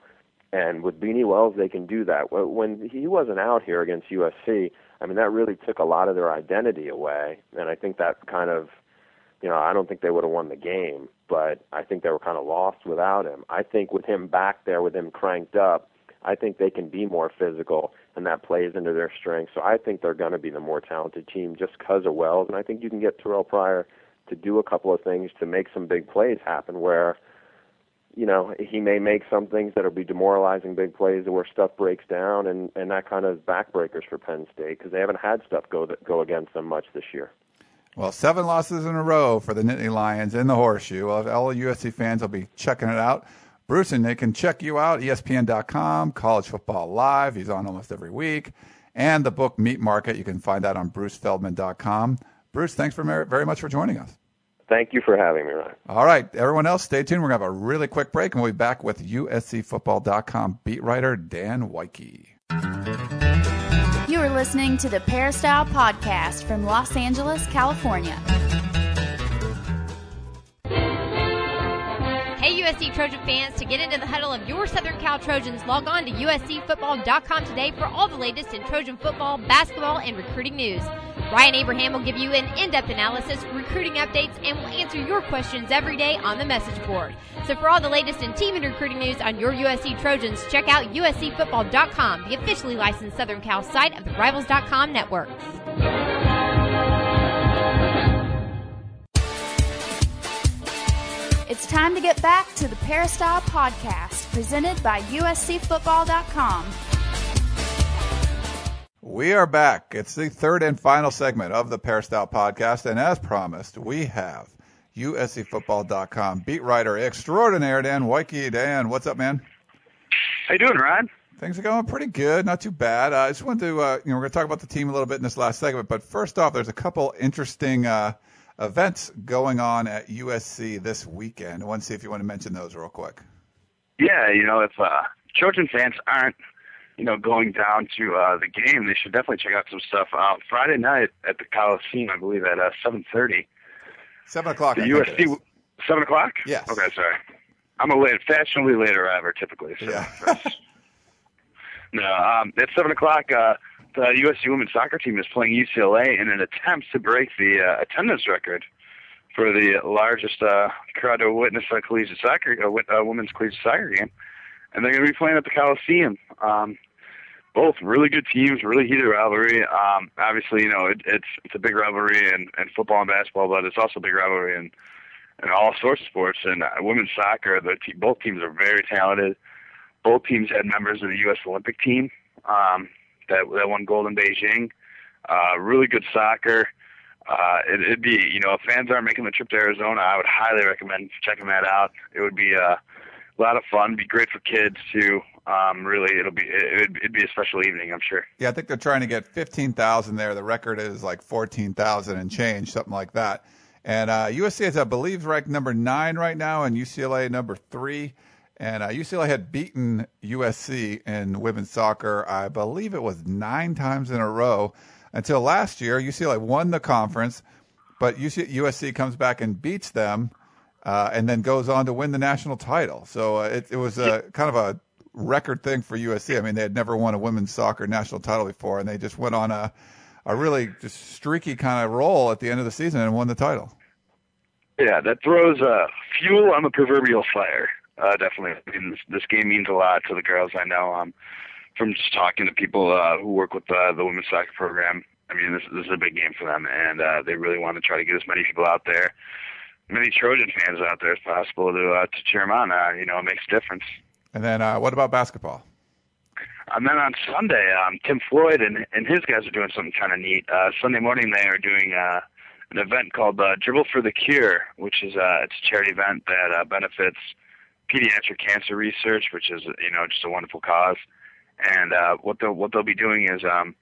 and with Beanie Wells, they can do that. When he wasn't out here against USC, I mean, that really took a lot of their identity away. And I think that kind of, you know, I don't think they would have won the game, but I think they were kind of lost without him. I think with him back there, with him cranked up, I think they can be more physical, and that plays into their strength. So I think they're going to be the more talented team just because of Wells. And I think you can get Terrelle Pryor to do a couple of things to make some big plays happen where – you know, he may make some things that'll be demoralizing big plays where stuff breaks down, and and that kind of backbreakers for Penn State because they haven't had stuff go that go against them much this year. Well, seven losses in a row for the Nittany Lions in the horseshoe. Well, all USC fans will be checking it out. Bruce and they can check you out, ESPN.com, College Football Live. He's on almost every week. And the book Meat Market. You can find that on brucefeldman.com. Bruce, thanks for very much for joining us. Thank you for having me, Ryan. All right, everyone else, stay tuned. We're going to have a really quick break, and we'll be back with USCFootball.com beat writer Dan Woike. You are listening to the Peristyle Podcast from Los Angeles, California. Hey, USC Trojan fans, to get into the huddle of your Southern Cal Trojans, log on to USCFootball.com today for all the latest in Trojan football, basketball, and recruiting news. Ryan Abraham will give you an in depth analysis, recruiting updates, and will answer your questions every day on the message board. So, for all the latest in team and recruiting news on your USC Trojans, check out USCFootball.com, the officially licensed Southern Cal site of the Rivals.com network. It's time to get back to the Peristyle Podcast, presented by USCFootball.com. We are back. It's the third and final segment of the Peristyle podcast, and as promised, we have USCFootball.com beat writer extraordinaire Dan Woike. Dan, what's up, man? How you doing, Ryan? Things are going pretty good, not too bad. Uh, I just wanted to, uh, you know, we're going to talk about the team a little bit in this last segment, but first off, there's a couple interesting uh, events going on at USC this weekend. I want to see if you want to mention those real quick. Yeah, you know, if uh, Trojan fans aren't you know, going down to uh, the game, they should definitely check out some stuff. Uh, Friday night at the Coliseum, I believe at uh, seven thirty. Seven o'clock. The USC. Seven o'clock. Yes. Okay, sorry. I'm a late, fashionably late arriver typically. So yeah. no, um, at seven o'clock, uh, the USC women's soccer team is playing UCLA in an attempt to break the uh, attendance record for the largest uh, crowd to witness a collegiate soccer, a, a women's collegiate soccer game, and they're going to be playing at the Coliseum. Um, both really good teams, really heated rivalry. Um, obviously, you know it, it's it's a big rivalry in, in football and basketball, but it's also a big rivalry in in all sorts of sports. And uh, women's soccer, the te- both teams are very talented. Both teams had members of the U.S. Olympic team um, that that won gold in Beijing. Uh, really good soccer. Uh, it, it'd be, you know, if fans aren't making the trip to Arizona, I would highly recommend checking that out. It would be uh, a lot of fun. Be great for kids too um, really it'll be it, it'd be a special evening, I'm sure. Yeah, I think they're trying to get fifteen thousand there. The record is like fourteen thousand and change, something like that. And uh, USC is, I believe, ranked number nine right now, and UCLA number three. And uh, UCLA had beaten USC in women's soccer, I believe it was nine times in a row until last year. UCLA won the conference, but UC, USC comes back and beats them, uh, and then goes on to win the national title. So uh, it, it was a kind of a record thing for USC. I mean, they had never won a women's soccer national title before, and they just went on a a really just streaky kind of roll at the end of the season and won the title. Yeah, that throws uh, fuel on the proverbial fire. Uh, definitely, I mean, this, this game means a lot to the girls. I know um, from just talking to people uh, who work with uh, the women's soccer program. I mean, this, this is a big game for them, and uh, they really want to try to get as many people out there, many Trojan fans out there as possible to uh, to cheer them on. Uh, you know, it makes a difference. And then uh, what about basketball? And then on Sunday, um, Tim Floyd and, and his guys are doing something kind of neat. Uh, Sunday morning, they are doing uh, an event called uh, Dribble for the Cure, which is uh, it's a charity event that uh, benefits pediatric cancer research, which is you know just a wonderful cause. And uh, what they'll what they'll be doing is um,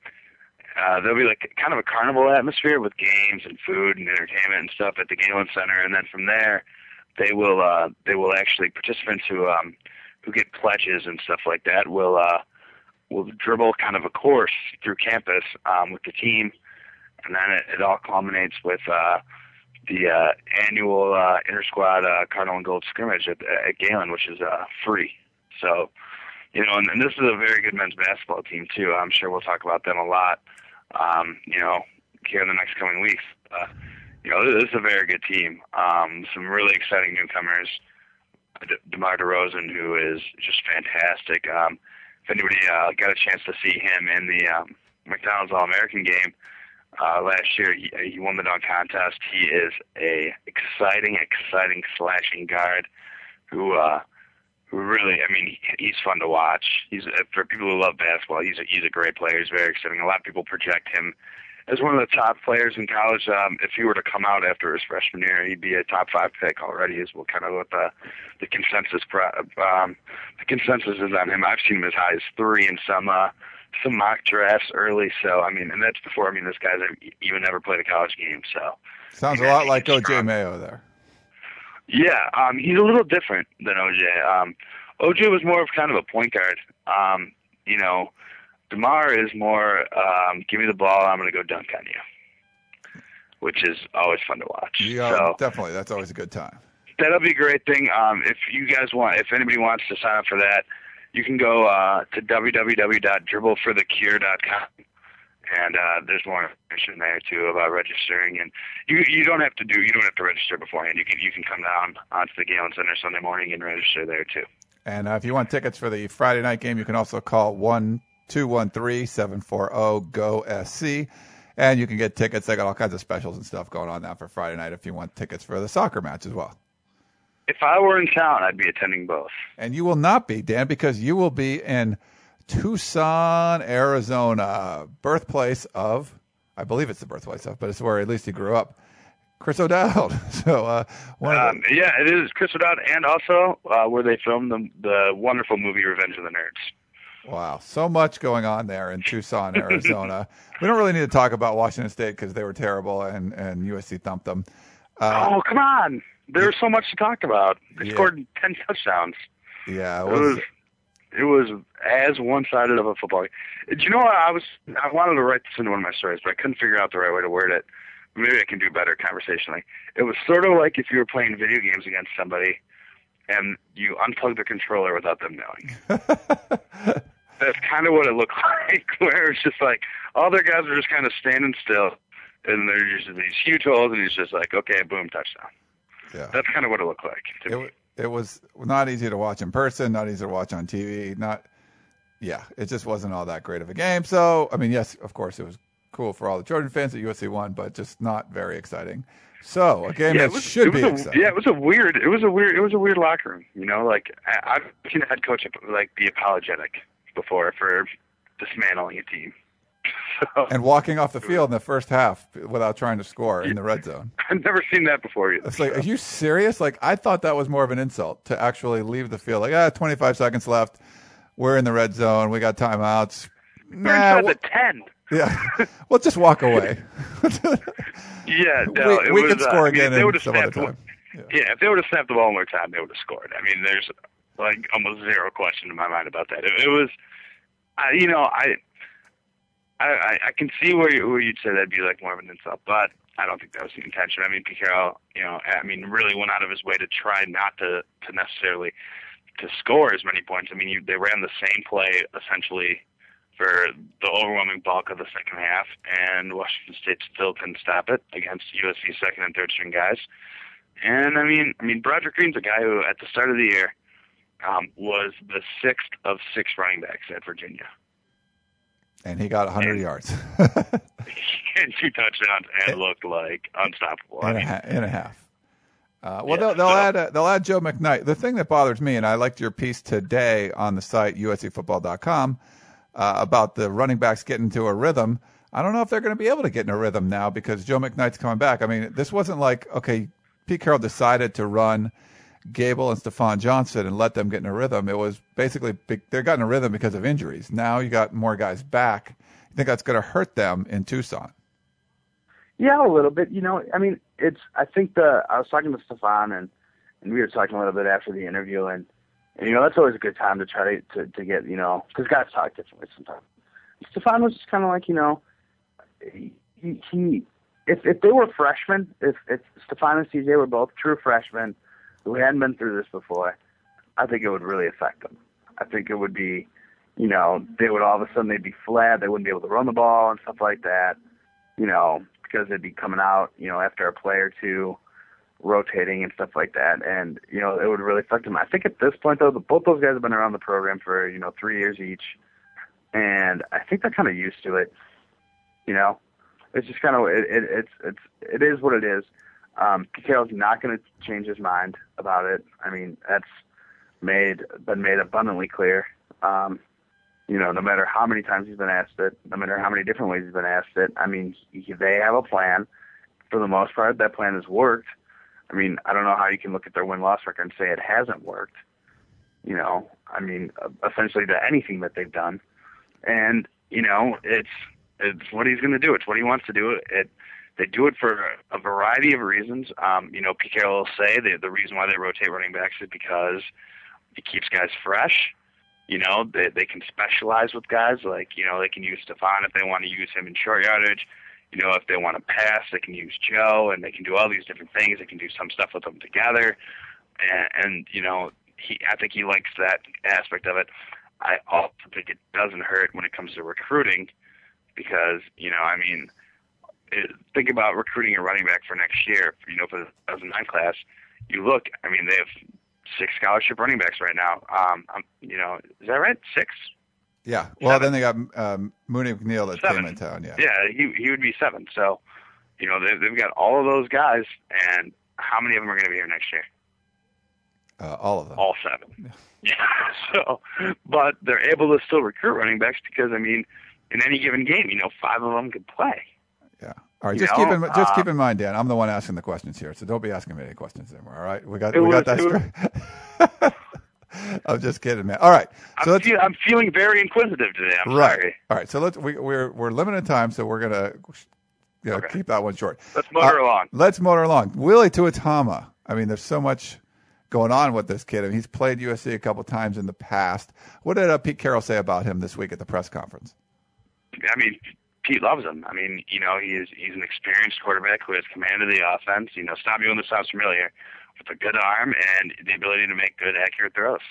uh, there'll be like kind of a carnival atmosphere with games and food and entertainment and stuff at the Galen Center, and then from there, they will uh, they will actually participants who um, who get pledges and stuff like that will uh, will dribble kind of a course through campus um, with the team, and then it, it all culminates with uh, the uh, annual uh, inter squad uh, Cardinal and Gold scrimmage at, at Galen, which is uh, free. So, you know, and, and this is a very good men's basketball team too. I'm sure we'll talk about them a lot. Um, you know, here in the next coming weeks. Uh, you know, this is a very good team. Um, some really exciting newcomers. DeMar DeRozan, who is just fantastic. Um, if anybody uh, got a chance to see him in the um, McDonald's All American game uh, last year, he, he won the dunk contest. He is a exciting, exciting slashing guard who uh, really, I mean, he, he's fun to watch. He's for people who love basketball. He's a, he's a great player. He's very exciting. A lot of people project him as one of the top players in college. Um, if he were to come out after his freshman year, he'd be a top five pick already. Is what kind of what the the consensus pro, um, the consensus is on him. I've seen him as high as three in some uh, some mock drafts early. So I mean, and that's before I mean this guy's even never played a college game. So sounds a lot like OJ Mayo there. Yeah, um, he's a little different than OJ. Um, OJ was more of kind of a point guard. Um, you know, Demar is more, um, give me the ball, I'm going to go dunk on you, which is always fun to watch. Yeah, so, definitely. That's always a good time. That'll be a great thing. Um, if you guys want, if anybody wants to sign up for that, you can go uh, to www.dribbleforthecure.com. And uh, there's more information there too about registering, and you you don't have to do you don't have to register beforehand. You can you can come down onto the Galen Center Sunday morning and register there too. And uh, if you want tickets for the Friday night game, you can also call one 213-740-GO-SC. And you can get tickets. They got all kinds of specials and stuff going on now for Friday night if you want tickets for the soccer match as well. If I were in town, I'd be attending both. And you will not be, Dan, because you will be in Tucson, Arizona, birthplace of, I believe it's the birthplace of, but it's where at least he grew up. Chris O'Dowd. So uh, one um, the, yeah, it is Chris O'Dowd, and also uh, where they filmed the the wonderful movie Revenge of the Nerds. Wow, so much going on there in Tucson, Arizona. we don't really need to talk about Washington State because they were terrible and and USC thumped them. Uh, oh come on, there's so much to talk about. They yeah. scored ten touchdowns. Yeah, it was, it was it was as one-sided of a football. Game. Do you know what I was? I wanted to write this into one of my stories, but I couldn't figure out the right way to word it. Maybe I can do better conversationally. It was sort of like if you were playing video games against somebody, and you unplug the controller without them knowing. That's kind of what it looked like, where it's just like all their guys are just kind of standing still, and there's just these huge holes, and he's just like, okay, boom, touchdown. Yeah. That's kind of what it looked like. it, it was not easy to watch in person, not easy to watch on TV. Not, yeah, it just wasn't all that great of a game. So, I mean, yes, of course, it was cool for all the Trojan fans that USC won, but just not very exciting. So a game yeah, that was, should be a, exciting. Yeah, it was a weird. It was a weird. It was a weird locker room. You know, like I, I've seen a head coach like be apologetic before for dismantling a team. So, and walking off the field in the first half without trying to score in the red zone. I've never seen that before either. It's like, so. are you serious? Like, I thought that was more of an insult to actually leave the field. Like, ah, 25 seconds left. We're in the red zone. We got timeouts. We're nah, inside the 10. Yeah. well, just walk away. yeah, no, we, we was, could score uh, again I mean, some other time. Yeah. yeah, if they would have snapped the ball one more time, they would have scored. I mean, there's like almost zero question in my mind about that. It, it was, I, you know, I, I, I can see where you, where you'd say that'd be like more of an insult, but I don't think that was the intention. I mean, Carroll, you know, I mean, really went out of his way to try not to to necessarily to score as many points. I mean, you, they ran the same play essentially for the overwhelming bulk of the second half, and Washington State still couldn't stop it against USC second and third string guys. And I mean, I mean, Broderick Green's a guy who, at the start of the year, um, was the sixth of six running backs at Virginia. And he got 100 and, yards. and two touchdowns and looked like unstoppable. In, a, in a half. Uh, well, yeah, they'll, they'll so, add uh, they'll add Joe McKnight. The thing that bothers me, and I liked your piece today on the site uscfootball.com, uh, about the running backs getting to a rhythm. I don't know if they're going to be able to get in a rhythm now because Joe McKnight's coming back. I mean, this wasn't like okay, Pete Carroll decided to run Gable and Stafon Johnson and let them get in a rhythm. It was basically they got in a rhythm because of injuries. Now you got more guys back. You think that's going to hurt them in Tucson? Yeah, a little bit. You know, I mean, it's. I think the I was talking to Stafon and and we were talking a little bit after the interview and and, you know, that's always a good time to try to, to, to get, you know, because guys talk differently sometimes. Stafon was just kind of like, you know, he, he if if they were freshmen, if if Stafon and CJ were both true freshmen who hadn't been through this before, I think it would really affect them. I think it would be, you know, they would all of a sudden they'd be flat, they wouldn't be able to run the ball and stuff like that, you know, because they'd be coming out, you know, after a play or two, rotating and stuff like that. And, you know, it would really affect them. I think at this point, though, the, both those guys have been around the program for, you know, three years each. And I think they're kind of used to it. You know, it's just kind of, it, it, it's, it's, it is what it is. Um, Carroll's not going to change his mind about it. I mean, that's made, been made abundantly clear. Um, you know, no matter how many times he's been asked it, no matter how many different ways he's been asked it, I mean, he, they have a plan. For the most part, that plan has worked. I mean, I don't know how you can look at their win loss record and say it hasn't worked. You know, I mean, essentially to anything that they've done, and you know, it's it's what he's going to do. It's what he wants to do. It they do it for a variety of reasons. Um, you know, Pete Carroll will say the the reason why they rotate running backs is because it keeps guys fresh. You know, they they can specialize with guys like you know they can use Stafon if they want to use him in short yardage you know, if they want to pass, they can use Joe, and they can do all these different things. They can do some stuff with them together, and, and you know, he I think he likes that aspect of it. I also think it doesn't hurt when it comes to recruiting, because you know, I mean, think about recruiting a running back for next year. You know, for the 2009 class, you look. I mean, they have six scholarship running backs right now. Um, um you know, is that right? Six yeah. Well, seven. then they got um, Mooney McNeil that seven. came in town. Yeah. Yeah, he he would be seven. So, you know, they, they've got all of those guys, and how many of them are going to be here next year? Uh, all of them. All seven. Yeah. So, but they're able to still recruit running backs because I mean, in any given game, you know, five of them could play. All right. You Just know, keep in just keep uh, in mind, Dan. I'm the one asking the questions here, so don't be asking me any questions anymore. All right. We got we got was- that straight. I'm just kidding, man. All right. So I'm, feel, I'm feeling very inquisitive today. I'm right. sorry. All right. So let's we, we're we're limited time, so we're gonna you know, Okay. keep that one short. Let's motor Uh, along. Let's motor along. Willie Tuitama. I mean, there's so much going on with this kid. I mean, he's played USC a couple times in the past. What did uh, Pete Carroll say about him this week at the press conference? I mean, Pete loves him. I mean, you know, he's he's an experienced quarterback who has command of the offense. You know, stop me when this sounds familiar, with a good arm and the ability to make good, accurate throws.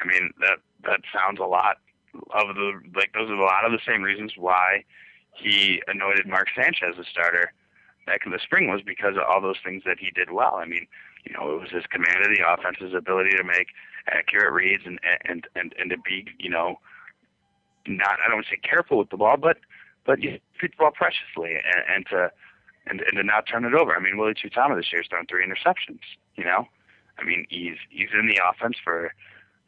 I mean, that that sounds a lot of the like those are a lot of the same reasons why he anointed Mark Sanchez as starter back in the spring was because of all those things that he did well. I mean, you know, it was his command of the offense, his ability to make accurate reads and and and and to be, you know, not I don't want to say careful with the ball, but but you treat the ball preciously and, and to and, and to not turn it over. I mean, Willie Tuitama this year has thrown three interceptions. You know, I mean, he's he's in the offense for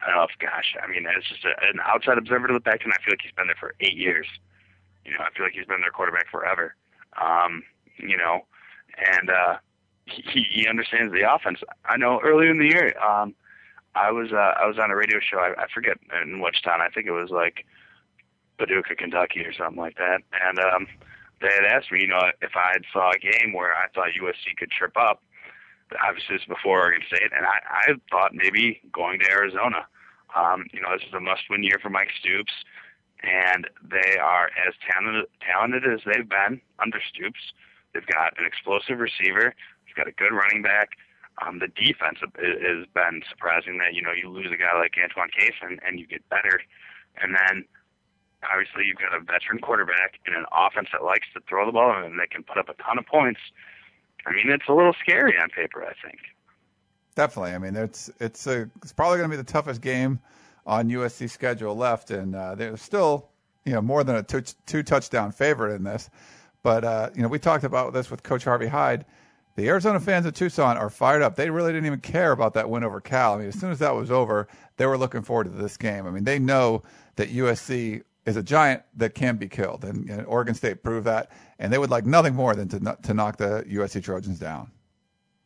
I don't know if gosh, I mean, it's just a, an outside observer to look back, and I feel like he's been there for eight years. You know, I feel like he's been their quarterback forever. Um, you know, and uh, he he understands the offense. I know earlier in the year, um, I was uh, I was on a radio show. I, I forget in which town. I think it was like Paducah, Kentucky, or something like that. And um, they had asked me, you know, if I had saw a game where I thought USC could trip up. Obviously, it's before Oregon State, and I, I thought maybe going to Arizona. Um, you know, this is a must-win year for Mike Stoops, and they are as talented talented as they've been under Stoops. They've got an explosive receiver. They've got a good running back. Um, the defense has been surprising. That you know you lose a guy like Antoine Cason, and you get better, and then obviously you've got a veteran quarterback and an offense that likes to throw the ball and they can put up a ton of points. I mean, it's a little scary on paper. I think. Definitely. I mean, it's it's a it's probably going to be the toughest game on USC schedule left, and uh, they're still you know more than a two, two touchdown favorite in this. But uh, you know, we talked about this with Coach Harvey Hyde. The Arizona fans of Tucson are fired up. They really didn't even care about that win over Cal. I mean, as soon as that was over, they were looking forward to this game. I mean, they know that USC is a giant that can be killed, and, and Oregon State proved that. And they would like nothing more than to to knock the USC Trojans down.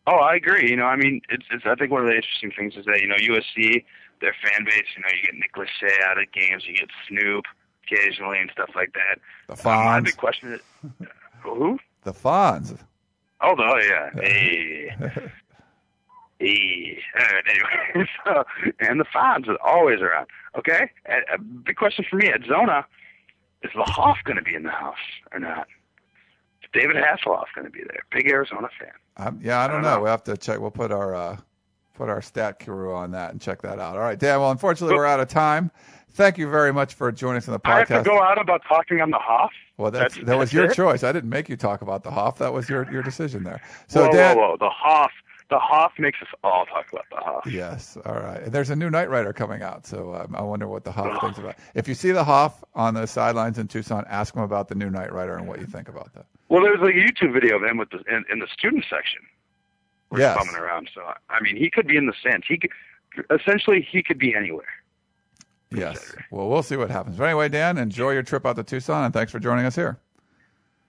Oh, I agree. You know, I mean, it's, it's I think one of the interesting things is that you know USC, their fan base. You know, you get Nick Lachey out of games, you get Snoop occasionally and stuff like that. The Um, my Fonz, big question is, who? the Fonz. Oh, the, oh yeah. Hey. Hey. Anyway, so, and the Fonz are always around. Okay? A, a big question for me at Zona is the Hoff going to be in the house or not? Is David Hasselhoff going to be there? Big Arizona fan. Um, yeah, I don't, don't know. know. We'll have to check. We'll put our uh, put our stat crew on that and check that out. All right, Dan. Well, unfortunately, we're out of time. Thank you very much for joining us on the podcast. I have to go out about talking on the Hoff? well, that's, That's- that was that's your it? choice. I didn't make you talk about the Hoff. That was your your decision there. So, whoa, Dan. whoa, whoa. The Hoff. The Hoff makes us all talk about the Hoff. Yes. All right. And there's a new Knight Rider coming out, so um, I wonder what the Hoff thinks about. If you see the Hoff on the sidelines in Tucson, ask him about the new Knight Rider and what you think about that. Well, there's a YouTube video of him with the in, in the student section. Yeah. Bumming around. So I mean, he could be in the stands. He could essentially he could be anywhere. Yes. Well, we'll see what happens. But anyway, Dan, enjoy your trip out to Tucson, and thanks for joining us here.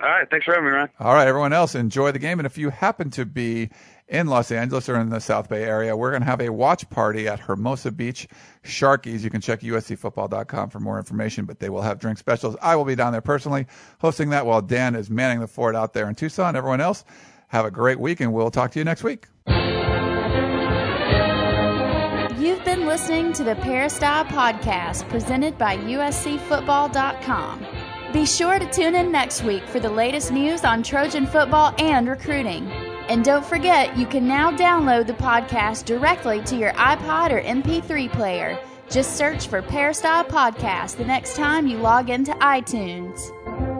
All right, thanks for having me, Ryan. All right, everyone else, enjoy the game. And if you happen to be in Los Angeles or in the South Bay area, we're going to have a watch party at Hermosa Beach Sharkies. You can check uscfootball.com for more information, but they will have drink specials. I will be down there personally hosting that while Dan is manning the fort out there in Tucson. Everyone else, have a great week, and we'll talk to you next week. You've been listening to the Peristyle Podcast presented by USCFootball.com. Be sure to tune in next week for the latest news on Trojan football and recruiting. And don't forget, you can now download the podcast directly to your iPod or MP3 player. Just search for Peristyle Podcast the next time you log into iTunes.